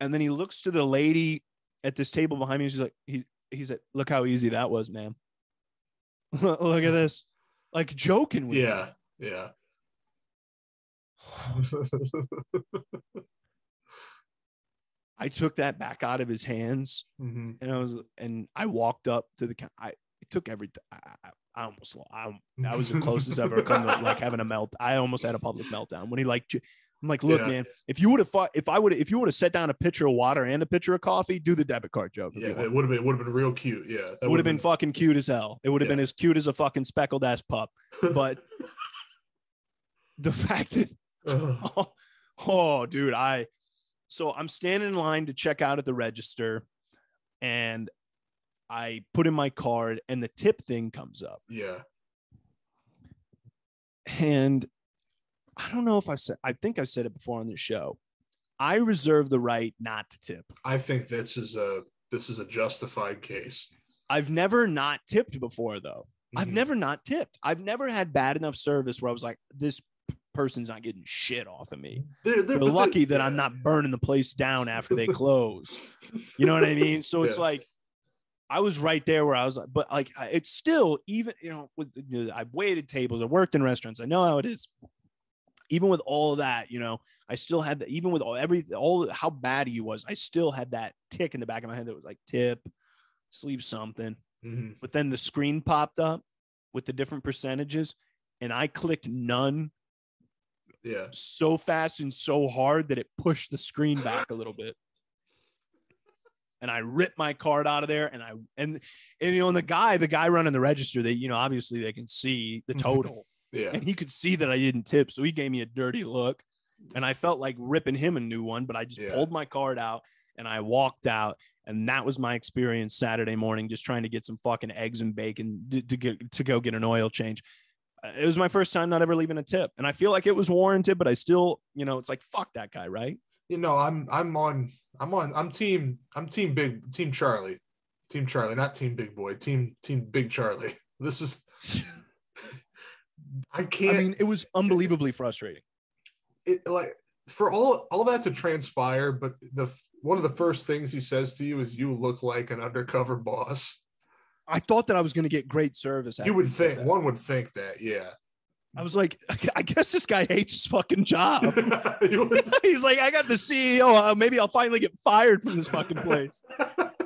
and then he looks to the lady at this table behind me. And she's like, he he said, "Look how easy that was, man. Look at this, like joking with me. Yeah, yeah. I took that back out of his hands, Mhm. and I was and I walked up to the. I it took everything. I, I, I almost I, that was the closest I've ever come to like having a melt. I almost had a public meltdown when he like. I'm like, look, Yeah. man. If you would have fought, if I would, if you would have set down a pitcher of water and a pitcher of coffee, do the debit card joke. Yeah, that would have been would have been real cute. Yeah, that it would have been fucking cute as hell. It would have been as cute as a fucking speckled ass pup. But the fact that oh, oh, dude, I so I'm standing in line to check out at the register, and I put in my card, and the tip thing comes up, yeah, and I don't know if I said, I think I said it before on the show. I reserve the right not to tip. I think this is a this is a justified case. I've never not tipped before, though. I've Mhm. never not tipped. I've never had bad enough service where I was like, this person's not getting shit off of me. They're, They're but lucky that I'm not burning the place down after they close. You know what I mean? So it's Yeah. like I was right there where I was, like, but like it's still even you know with you know, I've waited tables, I worked in restaurants, I know how it is. Even with all of that, you know, I still had that. Even with all every all how bad he was, I still had that tick in the back of my head that was like tip, sleeve something. Mhm. But then the screen popped up with the different percentages, and I clicked none Yeah, so fast and so hard that it pushed the screen back a little bit. And I ripped my card out of there, and I and and you know, and the guy, the guy running the register, they you know obviously they can see the Mhm. total, yeah. and he could see that I didn't tip, so he gave me a dirty look, and I felt like ripping him a new one, but I just Yeah. pulled my card out and I walked out, and that was my experience Saturday morning, just trying to get some fucking eggs and bacon to, to get to go get an oil change. Uh, It was my first time not ever leaving a tip, and I feel like it was warranted, but I still, you know, it's like fuck that guy, right? You know, I'm I'm on I'm on I'm team I'm team big team Charlie. Team Charlie, not team big boy, team team big Charlie. This is I can't I mean, it was unbelievably frustrating. it like for all all that to transpire, but the one of the first things he says to you is you look like an undercover boss. I thought that I was going to get great service. You would think that. one would think that, yeah. I was like, I guess this guy hates his fucking job. Was- He's like, I got the CEO. Uh, maybe I'll finally get fired from this fucking place.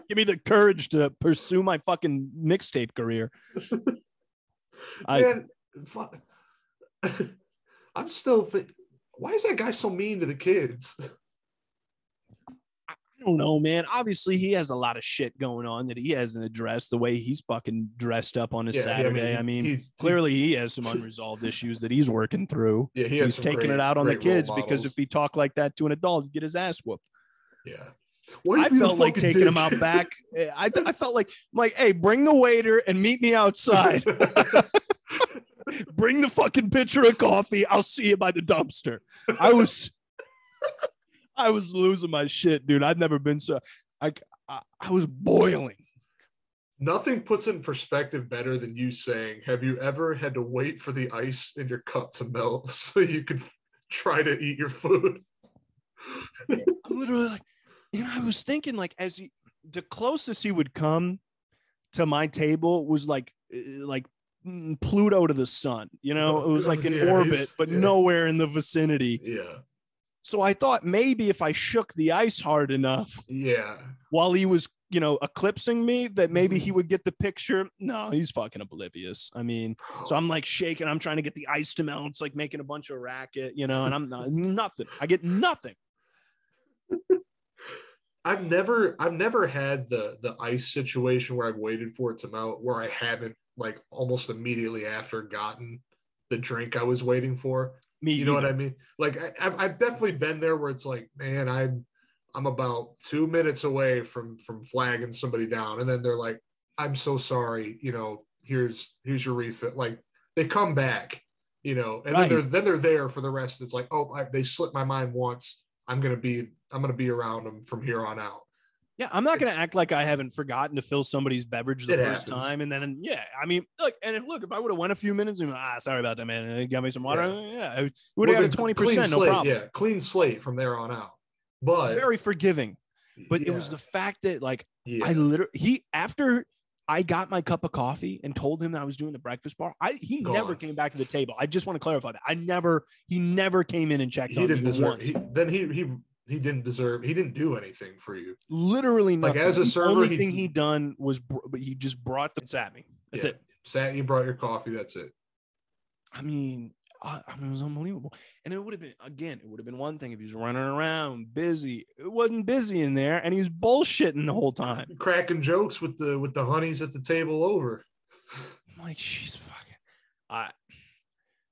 Give me the courage to pursue my fucking mixtape career. I- Man, I'm still think why is that guy so mean to the kids? I don't know, man. Obviously, he has a lot of shit going on that he hasn't addressed the way he's fucking dressed up on a Yeah, Saturday. he- I mean, he- he- clearly he has some unresolved issues that he's working through. yeah, he he's taking great- it out on the kids because if he talked like that to an adult, he'd get his ass whooped. yeah, I felt like taking him out back. I, I felt like I'm like, hey, bring the waiter and meet me outside. Bring the fucking pitcher of coffee. I'll see you by the dumpster. I was, I was losing my shit, dude. I've never been so. I, I, I was boiling. Nothing puts in perspective better than you saying, "Have you ever had to wait for the ice in your cup to melt so you could try to eat your food?" I'm literally like, you know, I was thinking like as he, the closest he would come to my table was like, uh, like Pluto to the sun. You know, it was like in Yeah, orbit, but yeah. nowhere in the vicinity. Yeah, So I thought maybe if I shook the ice hard enough yeah. while he was, you know, eclipsing me, that maybe Mm-hmm. he would get the picture. No, he's fucking oblivious. I mean, so I'm like shaking. I'm trying to get the ice to melt. It's like making a bunch of racket, you know, and I'm not, nothing. I get nothing. I've never I've never had the the ice situation where I've waited for it to melt where I haven't like almost immediately after gotten the drink I was waiting for. Me, You know what I mean? Like I, I've, I've definitely been there where it's like, man, I'm I'm about two minutes away from from flagging somebody down, and then they're like, I'm so sorry, you know, here's here's your refill. Like they come back, you know, and Right. then they're then they're there for the rest. It's like, oh, I, they slipped my mind once. I'm gonna be I'm gonna be around them from here on out. Yeah, I'm not going to act like I haven't forgotten to fill somebody's beverage the It first happens. time, and then yeah, I mean, look, and if, look, if I would have went a few minutes and ah, sorry about that, man, you got me some water, yeah, I would have got a twenty percent, no problem. Yeah, clean slate from there on out. But Very forgiving, but it was the fact that like yeah. I literally he after I got my cup of coffee and told him that I was doing the breakfast bar, I he never came back to the table. I just want to clarify that I never he never came in and checked he on didn't me deserve. He, then he he he didn't deserve. He didn't do anything for you. Literally Like, as a the server, only he- thing he done was but he just brought the at me. That's Yeah. it. Sat, you brought your coffee. That's it. I mean, I, I mean, it was unbelievable. And it would have been again, it would have been one thing if he was running around busy. It wasn't busy in there, and he was bullshitting the whole time. Cracking jokes with the with the honeys at the table over. I'm like, she's fucking. I it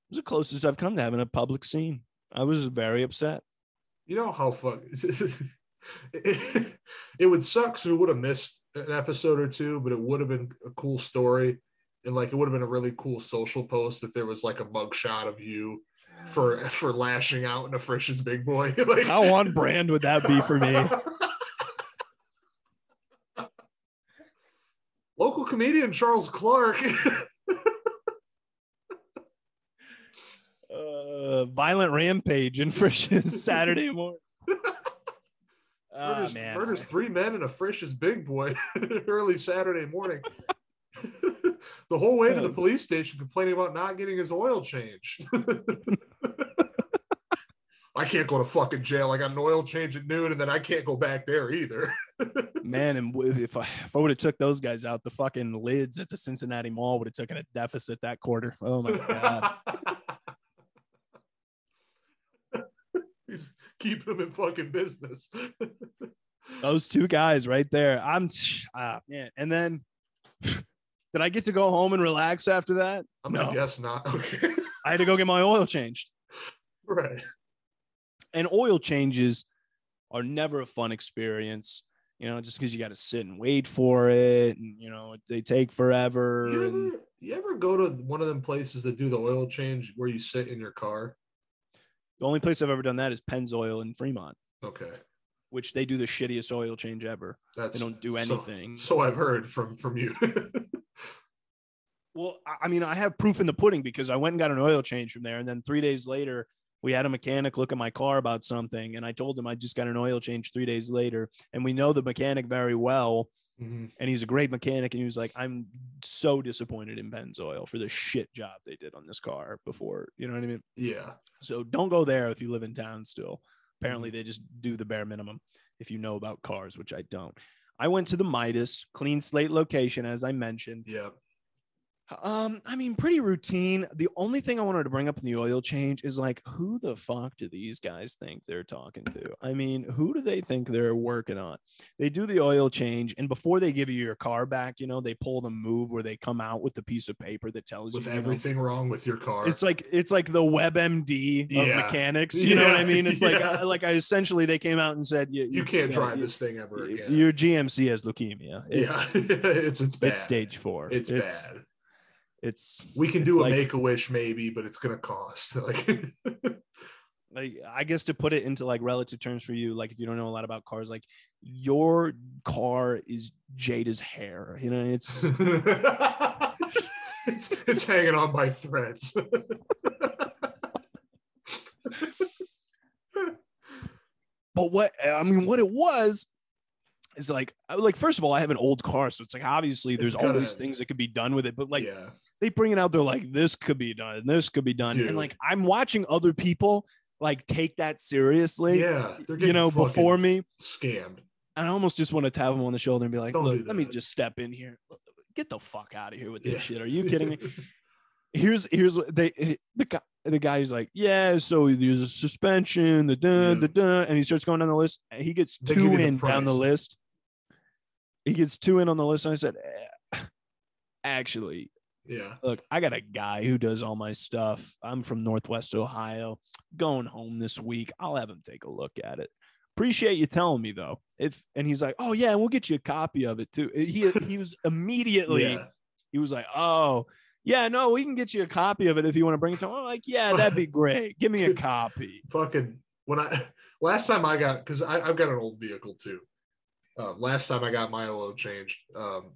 was the closest I've come to having a public scene. I was very upset. You know how fuck it, it would suck. So we would have missed an episode or two, but it would have been a cool story. And like it would have been a really cool social post if there was like a mug shot of you for for lashing out in a Frisch's big boy. like, How on brand would that be for me? Local comedian Charles Clark. Uh, violent rampage in Frisch's Saturday morning. Murders, man. murders three men and a Frisch's big boy early Saturday morning. the whole way to the police station complaining about not getting his oil changed. I can't go to fucking jail. I got an oil change at noon, and then I can't go back there either. Man, and if I if I would have took those guys out, the fucking lids at the Cincinnati Mall would have taken a deficit that quarter. Oh my god. Keeping him in fucking business. those two guys right there. I'm ah, man. And then did I get to go home and relax after that? I'm gonna No. guess not. Okay. I had to go get my oil changed. right. And oil changes are never a fun experience. You know, just because you got to sit and wait for it, and you know they take forever. You and you ever go to one of them places that do the oil change where you sit in your car? The only place I've ever done that is Pennzoil in Fremont, Okay. which they do the shittiest oil change ever. That's They don't do anything. So, I've heard from from you. Well, I mean, I have proof in the pudding because I went and got an oil change from there, and then three days later, we had a mechanic look at my car about something, and I told him I just got an oil change three days later, and we know the mechanic very well, Mhm. and he's a great mechanic, and he was like, "I'm so disappointed in Pennzoil for the shit job they did on this car before." You know what I mean? Yeah. So don't go there if you live in town still. Apparently, they just do the bare minimum if you know about cars, which I don't. I went to the Midas clean slate location, as I mentioned. Yeah. Um, I mean, pretty routine. The only thing I wanted to bring up in the oil change is like, who the fuck do these guys think they're talking to? I mean, who do they think they're working on? They do the oil change, and before they give you your car back, you know, they pull the move where they come out with the piece of paper that tells With you you know, everything wrong with your car. it's like it's like the WebMD of Yeah. mechanics. You know what I mean? It's like Yeah. uh, like I essentially they came out and said you, you can't yeah, drive you- this thing ever again. Your GMC has leukemia. It's, yeah, it's it's bad. it's stage four. It's, it's bad. It's We can it's do a like- make a wish maybe, but it's gonna cost. Like like I guess to put it into like relative terms for you, like if you don't know a lot about cars, like your car is Jada's hair. You know, it's it's it's hanging on by threads. but what I mean, what it was is like like first of all, I have an old car, so it's like obviously there's It's gotta- always things that could be done with it, but like yeah, they bring it out, they're like, this could be done, this could be done. Dude. And like I'm watching other people like take that seriously. yeah, You know, before me, scammed. and I almost just want to tap him on the shoulder and be like, Don't "Look, let me just step in here. Get the fuck out of here with this Yeah. shit. Are you kidding me?" Here's here's what they the guy the guy's like, "Yeah, so there's a suspension, the da, Yeah. the da, and he starts going down the list. And he gets They two you the in down the list. He gets two in on the list, and I said, "Eh, "Actually, yeah, look, I got a guy who does all my stuff. I'm from Northwest Ohio. Going home this week. I'll have him take a look at it. Appreciate you telling me though. If and he's like, oh yeah, and we'll get you a copy of it too. He he was immediately yeah. he was like, oh yeah, no, we can get you a copy of it if you want to bring it to. I'm like, yeah, that'd be great. Give me a copy. fucking when I last time I got because I've got an old vehicle too. Um, last time I got my oil changed, um,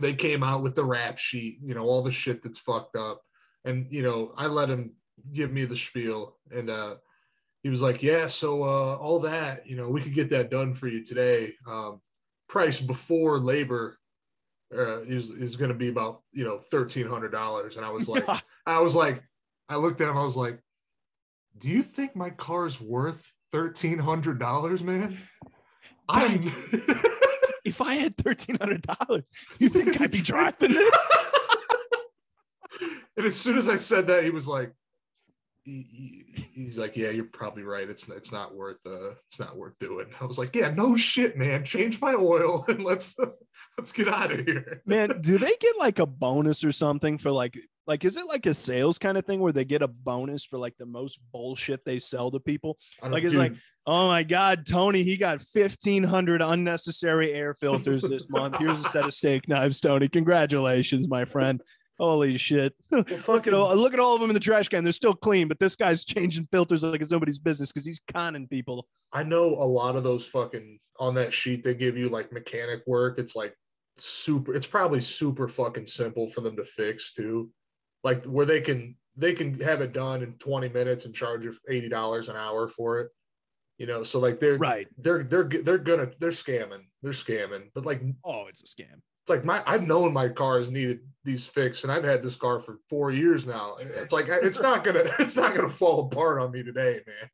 they came out with the rap sheet, you know, all the shit that's fucked up, and you know, I let him give me the spiel, and uh, he was like, "Yeah, so uh, all that, you know, we could get that done for you today. Um, price before labor." Uh, is is going to be about you know thirteen hundred dollars, and I was like, I was like, I looked at him. I was like, "Do you think my car's worth thirteen hundred dollars, man?" I'm. if I had thirteen hundred dollars, you think I'd be driving this? and as soon as I said that, he was like, he- he- "He's like, yeah, you're probably right. It's it's not worth uh, it's not worth doing." I was like, "Yeah, no shit, man. Change my oil and let's let's get out of here." Man, do they get like a bonus or something for like like is it like a sales kind of thing where they get a bonus for like the most bullshit they sell to people? Like, it's dude, like, Oh my god, Tony, he got 1500 unnecessary air filters this month. Here's a set of steak knives, Tony. Congratulations, my friend. Holy shit. well, Look at all look at all of them in the trash can. They're still clean, but this guy's changing filters like it's nobody's business because he's conning people. I know a lot of those fucking on that sheet they give you like mechanic work. It's like super. It's probably super fucking simple for them to fix too, like where they can they can have it done in twenty minutes and charge you eighty dollars an hour for it. You know, so like they're Right. they're they're they're gonna they're scamming they're scamming, but like Oh, it's a scam. It's like my I've known my car has needed these fixed, and I've had this car for four years now. It's like it's not gonna it's not gonna fall apart on me today, man.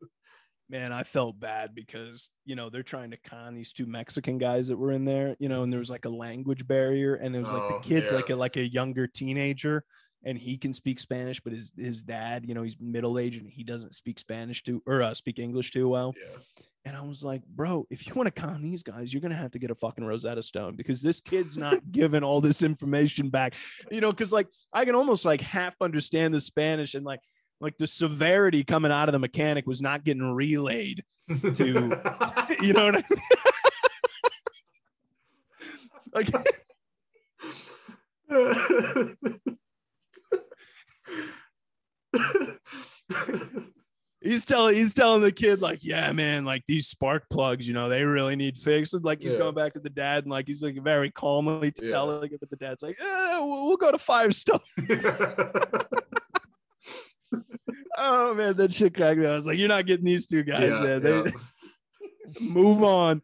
man, I felt bad because you know they're trying to con these two Mexican guys that were in there, you know, and there was like a language barrier, and it was like Oh, the kid's like a like a younger teenager, and he can speak Spanish, but his his dad, you know, he's middle aged and he doesn't speak Spanish too or uh, speak English too well. Yeah. And I was like, bro, if you want to con these guys, you're gonna have to get a fucking Rosetta Stone because this kid's not giving all this information back, you know, because like I can almost like half understand the Spanish and like like the severity coming out of the mechanic was not getting relayed to- you know what I mean? like he's telling he's telling the kid like yeah man like these spark plugs you know they really need fixed like he's Yeah. going back to the dad and like he's like very calmly Yeah. telling it but the dad's like yeah we'll, we'll go to Firestone oh man that shit cracked me. I was like you're not getting these two guys Yeah, man. They- move on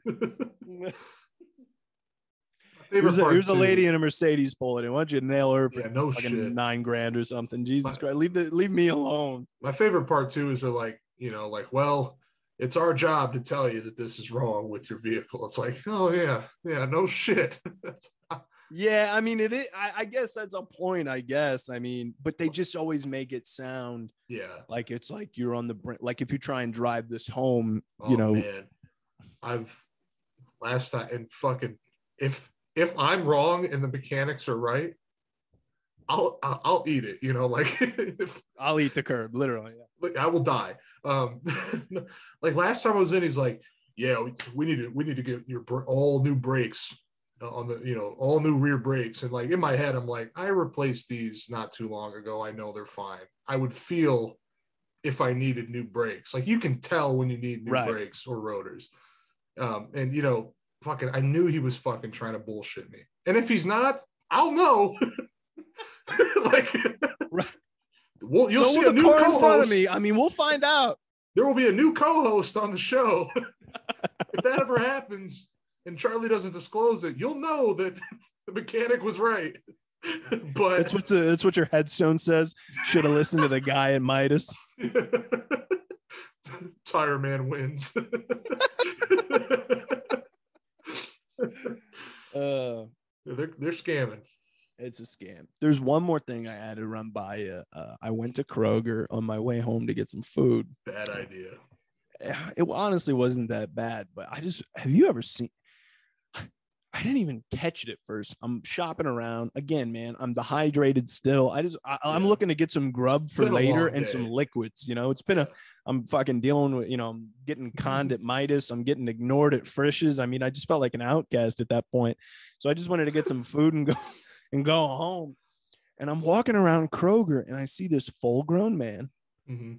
here's a, here's a lady in a Mercedes pulling it why don't you nail her for Yeah, no fucking shit. nine grand or something Jesus My- Christ leave the leave me alone My favorite part too is they're like, you know, like, well, it's our job to tell you that this is wrong with your vehicle. It's like, oh yeah, yeah, no shit. Yeah, I mean it. Is, I, I guess that's a point. I guess. I mean, but they just always make it sound Yeah. like it's like you're on the brink. Like if you try and drive this home, Oh, you know, man. I've last time and fucking if if I'm wrong and the mechanics are right, I'll I'll, eat it. You know, like if I'll eat the curb, literally. like I will die. Um, like last time I was in, he's like, "Yeah, we, we need to we need to get your all new brakes on the you know all new rear brakes." And like in my head, I'm like, I replaced these not too long ago. I know they're fine. I would feel if I needed new brakes. Like you can tell when you need new Right. brakes or rotors. Um, and you know, fucking, I knew he was fucking trying to bullshit me. And if he's not, I'll know. like, Right. well, you'll so see a new car in front of co-host me. I mean, we'll find out. there will be a new co-host on the show. if that ever happens and Charlie doesn't disclose it, you'll know that the mechanic was right. but That's what the, that's what your headstone says. Should have listened to the guy at Midas. Tire Man wins. Uh, they're they're scamming. it's a scam. There's one more thing I had to run by you. Uh, I went to Kroger on my way home to get some food. Bad idea. It honestly wasn't that bad, but I just have you ever seen? I didn't even catch it at first. I'm shopping around again, man. I'm dehydrated still. I just I, I'm Yeah. looking to get some grub for later and some liquids. You know, it's been a I'm fucking dealing with, you know, I'm getting conned at Midas. I'm getting ignored at Frisch's. I mean, I just felt like an outcast at that point. So I just wanted to get some food and go and go home. And I'm walking around Kroger and I see this full grown man Mhm.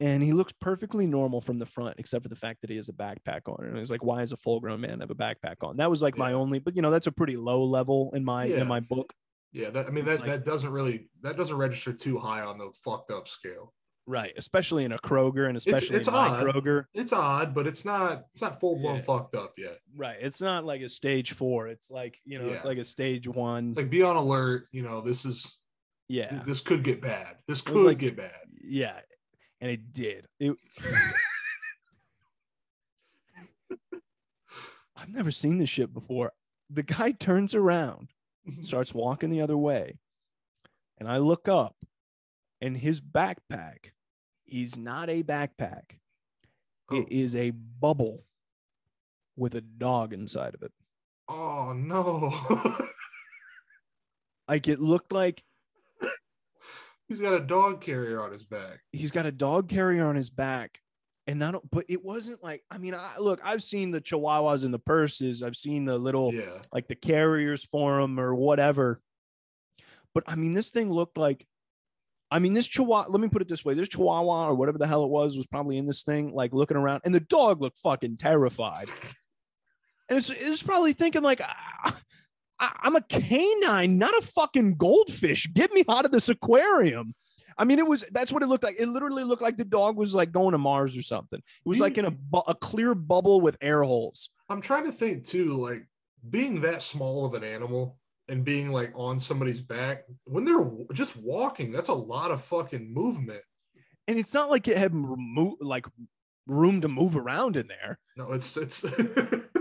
And he looks perfectly normal from the front, except for the fact that he has a backpack on. And he's like, why is a full grown man have a backpack on? That was like my only, but you know, that's a pretty low level in my Yeah. in my book. Yeah, that, I mean that like- that doesn't really that doesn't register too high on the fucked up scale. Right. Especially in a Kroger and especially it's in odd. Kroger. It's odd, but it's not it's not full blown Yeah. fucked up yet. Right. It's not like a stage four. It's like, you know, it's like a stage one. It's like be on alert. You know, this is yeah. this could get bad. This could like- get bad. Yeah. And it did. It, I've never seen this shit before. The guy turns around starts walking the other way. And I look up, and his backpack is not a backpack, Oh. it is a bubble with a dog inside of it. Oh no. Like it looked like He's got a dog carrier on his back. he's got a dog carrier on his back. And not, but it wasn't like, I mean, I look, I've seen the chihuahuas and the purses, I've seen the little, Yeah. like the carriers for him or whatever. But I mean, this thing looked like, I mean, this chihuahua, let me put it this way this chihuahua or whatever the hell it was was probably in this thing, like looking around, and the dog looked fucking terrified. And it's, it's probably thinking, like, "Ah, I, I'm a canine, not a fucking goldfish. Get me out of this aquarium. I mean, it was that's what it looked like. It literally looked like the dog was like going to Mars or something. It was like in a, bu- a clear bubble with air holes. I'm trying to think too, like being that small of an animal and being like on somebody's back when they're w- just walking, that's a lot of fucking movement. and it's not like it had remo- like room to move around in there. No, it's it's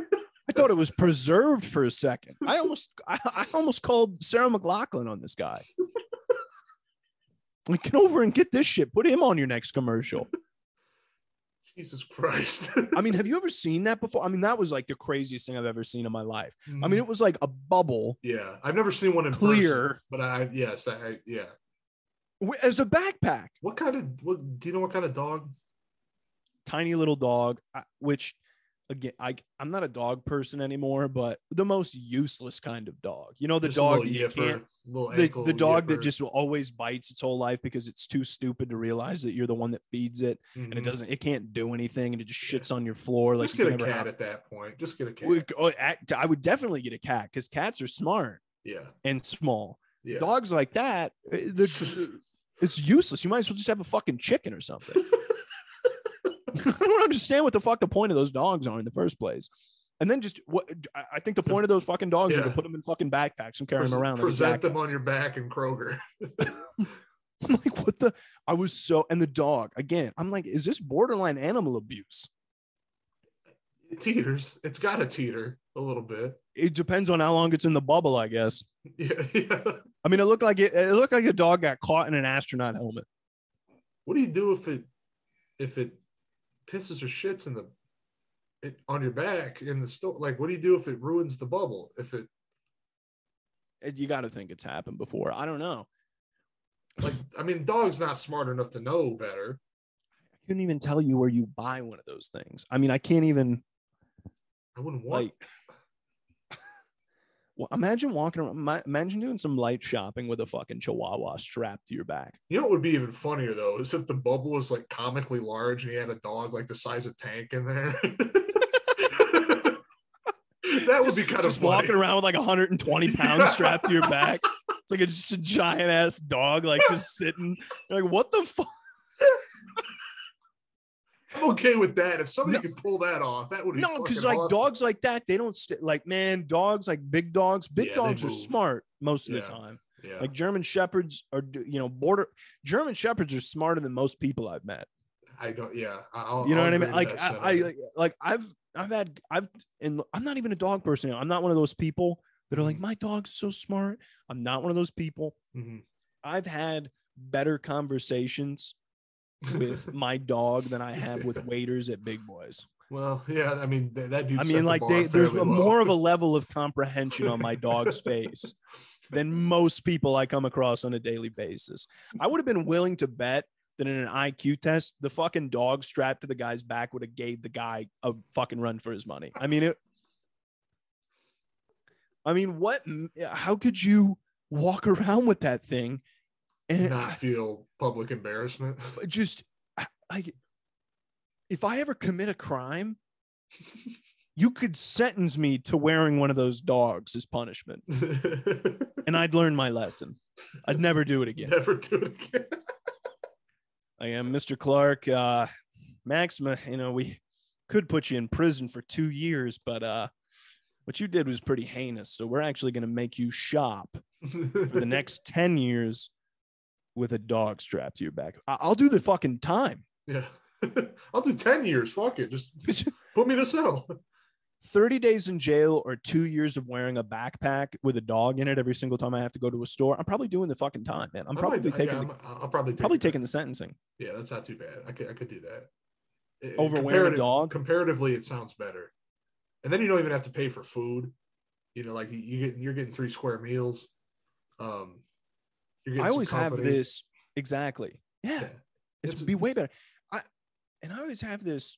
I thought it was preserved for a second. I almost I, I almost called Sarah McLachlan on this guy. Like, get over and get this shit. Put him on your next commercial. Jesus Christ. I mean, have you ever seen that before? I mean, that was like the craziest thing I've ever seen in my life. I Mm-hmm. mean, it was like a bubble yeah, I've never seen one in person, clear but I yes, I, I yeah. as a backpack. What kind of what do you know what kind of dog? Tiny little dog, which again, I I'm not a dog person anymore, but the most useless kind of dog. You know, the Just dog that you can't the, the dog yipper. that just always bites its whole life because it's too stupid to realize that you're the one that feeds it and it Mhm. doesn't it can't do anything and it just Yeah. shits on your floor like just you get a cat have- at that point. Just get a cat. We- oh, I would definitely get a cat because cats are smart yeah, and small. yeah. Dogs like that, eh, it's useless. You might as well just have a fucking chicken or something. I don't understand what the fuck the point of those dogs are in the first place. And then just what I- I think the point of those fucking dogs is to put them in fucking backpacks and carry Pres- them around. present them on your back in Kroger. I'm like, what the? I was so, and the dog again. I'm like, is this borderline animal abuse? It teeters. It's got to teeter a little bit. It depends on how long it's in the bubble, I guess. Yeah, yeah. I mean, it looked like it, it looked like a dog got caught in an astronaut helmet. What do you do if it if it pisses or shits in the it, on your back in the store? Like, what do you do if it ruins the bubble? If it You got to think it's happened before. I don't know. like, I mean, dog's not smart enough to know better. I couldn't even tell you where you buy one of those things. I mean, I can't even I wouldn't want. like. Well, imagine walking around. Imagine doing some light shopping with a fucking chihuahua strapped to your back. You know what would be even funnier though is if the bubble was like comically large and he had a dog like the size of tank in there. that would be kind of just funny. walking around with like 120 pounds strapped to your back. It's like a, just a giant ass dog, like just sitting. You're like, what the fuck? I'm okay with that. If somebody No. could pull that off, that would be No, because like awesome. dogs like that, they don't st- like man. Dogs like big dogs. Big Yeah, dogs are smart most of Yeah. the time. Yeah, Like German shepherds are, you know, border German shepherds are smarter than most people I've met. I don't. Yeah, I'll, You know I'll what I mean? Like I, I like, like I've I've had I've and I'm not even a dog person. I'm not one of those people that are like Mhm. my dog's so smart. I'm not one of those people. Mhm. I've had better conversations with my dog than I have with waiters at Big Boys. well, yeah. I mean, that, that dude. I mean, like bar they, there's low. more of a level of comprehension on my dog's face than most people I come across on a daily basis. I would have been willing to bet that in an IQ test, the fucking dog strapped to the guy's back would have gave the guy a fucking run for his money. I mean, it. I mean, what? How could you walk around with that thing and not feel public embarrassment. just like if I ever commit a crime, you could sentence me to wearing one of those dogs as punishment, and I'd learn my lesson. I'd never do it again. Never do it again. I am Mr. Clark. Uh, Maxima, you know, we could put you in prison for two years, but uh, what you did was pretty heinous. So we're actually going to make you shop for the next 10 years with a dog strapped to your back. I- I'll do the fucking time. yeah, I'll do ten years. Fuck it, just put me to cell. 30 days in jail or two years of wearing a backpack with a dog in it every single time I have to go to a store. I'm probably doing the fucking time, man. I'm I probably might- taking yeah, the, I'm- I'll probably take probably taking the sentencing. Yeah, that's not too bad. I could I could do that. It- Over wearing a dog? Comparatively, it sounds better. And then you don't even have to pay for food. You know, like you- get you're getting three square meals. Um, I always have this exactly. Yeah, Yeah. it's, It's- be way better. I and I always have this.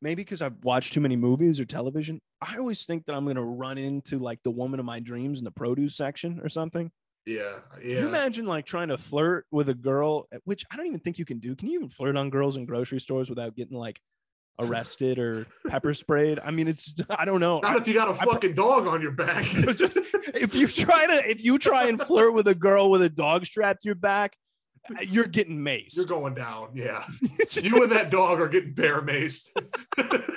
Maybe because I've watched too many movies or television, I always think that I'm gonna run into like the woman of my dreams in the produce section or something. Yeah, Could you imagine like trying to flirt with a girl, eh, which I don't even think you can do? Can you even flirt on girls in grocery stores without getting like arrested or pepper sprayed? I mean, it's I don't know. Not if you got a fucking dog on your back. if you try to if you try and flirt with a girl with a dog strapped to your back, you're getting maced. You're going down. Yeah. You and that dog are getting bear maced.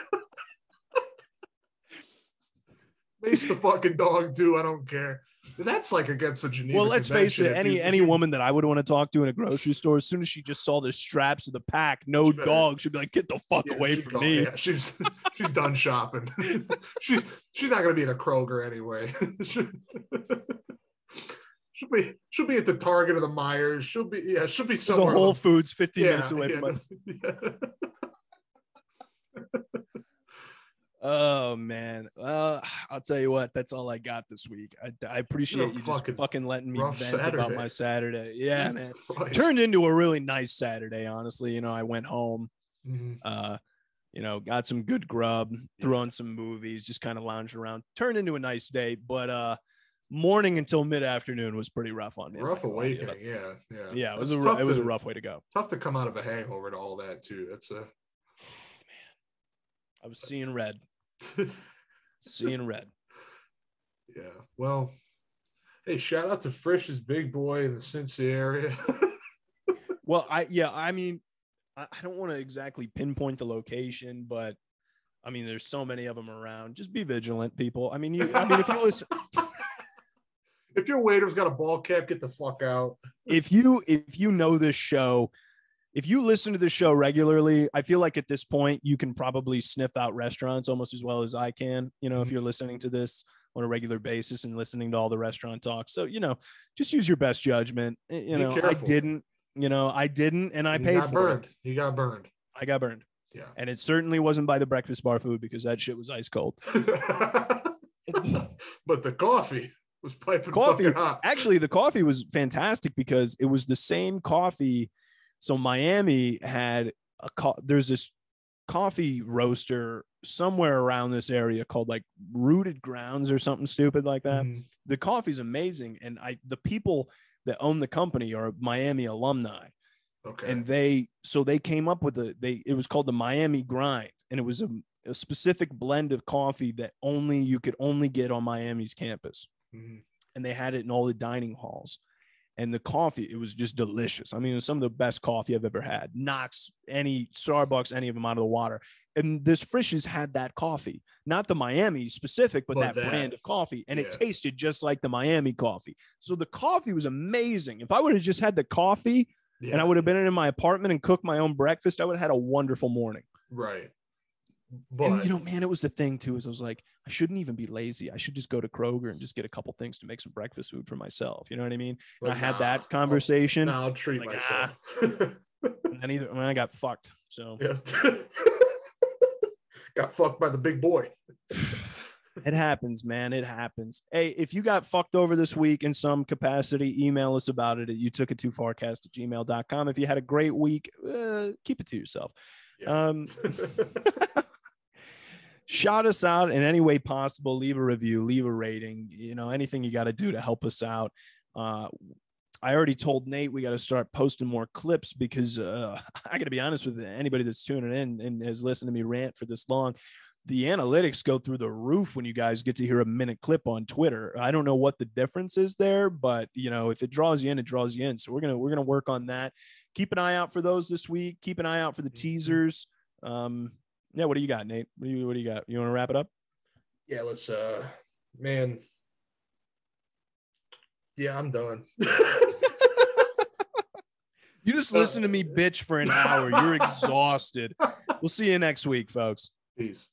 Mace the fucking dog too. I don't care. That's like against the Geneva. well, let's face it. Any you- any woman that I would want to talk to in a grocery store, as soon as she just saw the straps of the pack, no She dog, she'd be like, "Get the fuck Yeah, away from me!" Yeah, she's she's done shopping. she's she's not gonna be in a Kroger anyway. She- she'll be she'll be at the Target or the Meijers. She'll be yeah. She'll be There's a. Whole Foods 15 yeah, minutes away yeah, from my yeah. Oh man. Uh, I'll tell you what, that's all I got this week. I, I appreciate you just fucking fucking letting me rough vent about my Saturday. Yeah, Jesus man. Christ. Turned into a really nice Saturday, honestly. You know, I went home, Mhm. uh, you know, got some good grub, threw on some movies, just kind of lounged around. Turned into a nice day, but uh morning until mid-afternoon was pretty rough on me. Rough not gonna lie to you, awakening. Yeah, yeah. Yeah, it was That's a ru- tough it was a rough way to go. Tough to come out of a hangover to all that too. That's a I was seeing red, seeing red. yeah. Well, hey, shout out to Frisch's big boy in the Cincy area. Well, I yeah, I mean, I, I don't want to exactly pinpoint the location, but I mean, there's so many of them around. Just be vigilant, people. I mean, you. I mean, if you listen, if your waiter's got a ball cap, get the fuck out. if you if you know this show, if you listen to the show regularly, I feel like at this point you can probably sniff out restaurants almost as well as I can. You know, if Mhm. you're listening to this on a regular basis and listening to all the restaurant talk. So, you know, just use your best judgment. Eh, You Be know, I didn't, you know, I didn't and I you paid got for burned. it. You got burned. I got burned. Yeah. And it certainly wasn't by the breakfast bar food because that shit was ice cold. but the coffee was piping Coffee- fucking hot. Actually, the coffee was fantastic because it was the same coffee. So Miami had a co- there's this coffee roaster somewhere around this area called like Rooted Grounds or something stupid like that. Mhm. The coffee's amazing, and I the people that own the company are Miami alumni, Okay. and they so they came up with a they it was called the Miami Grind, and it was a, a specific blend of coffee that only you could only get on Miami's campus Mhm. and they had it in all the dining halls. And the coffee, it was just delicious. I mean, it was some of the best coffee I've ever had. Knocks any Starbucks, any of them out of the water. And this Frisch's had that coffee, not the Miami specific, but, But that, that- brand of coffee. And it tasted just like the Miami coffee. So the coffee was amazing. If I would have just had the coffee and I would have been in my apartment and cooked my own breakfast, I would have had a wonderful morning. right. But and you know, man, it was the thing too. Is I was like, I shouldn't even be lazy. I should just go to Kroger and just get a couple things to make some breakfast food for myself. You know what I mean? I had that I'll- conversation, I'll treat like, myself. and then either I, I got fucked. So yeah. Got fucked by the big boy. it happens, man. It happens. Hey, if you got fucked over this week in some capacity, email us about it at you took it too farcast at gmail.com. If you had a great week, uh, keep it to yourself. Yeah. Um, shout us out in any way possible. Leave a review leave a rating you know anything you got to do to help us out. Uh i already told nate we got to start posting more clips because uh i gotta be honest with anybody that's tuning in and has listened to me rant for this long. The analytics go through the roof when you guys get to hear a minute clip on twitter. I don't know what the difference is there but you know if it draws you in it draws you in. So we're gonna we're gonna work on that. Keep an eye out for those this week. Keep an eye out for the Mhm. teasers. Um yeah, what do you got, Nate? What do you what do you got? You want to wrap it up? yeah, let's uh man. Yeah, I'm done. You just listen to me bitch for an hour. You're exhausted. We'll see you next week, folks. Peace.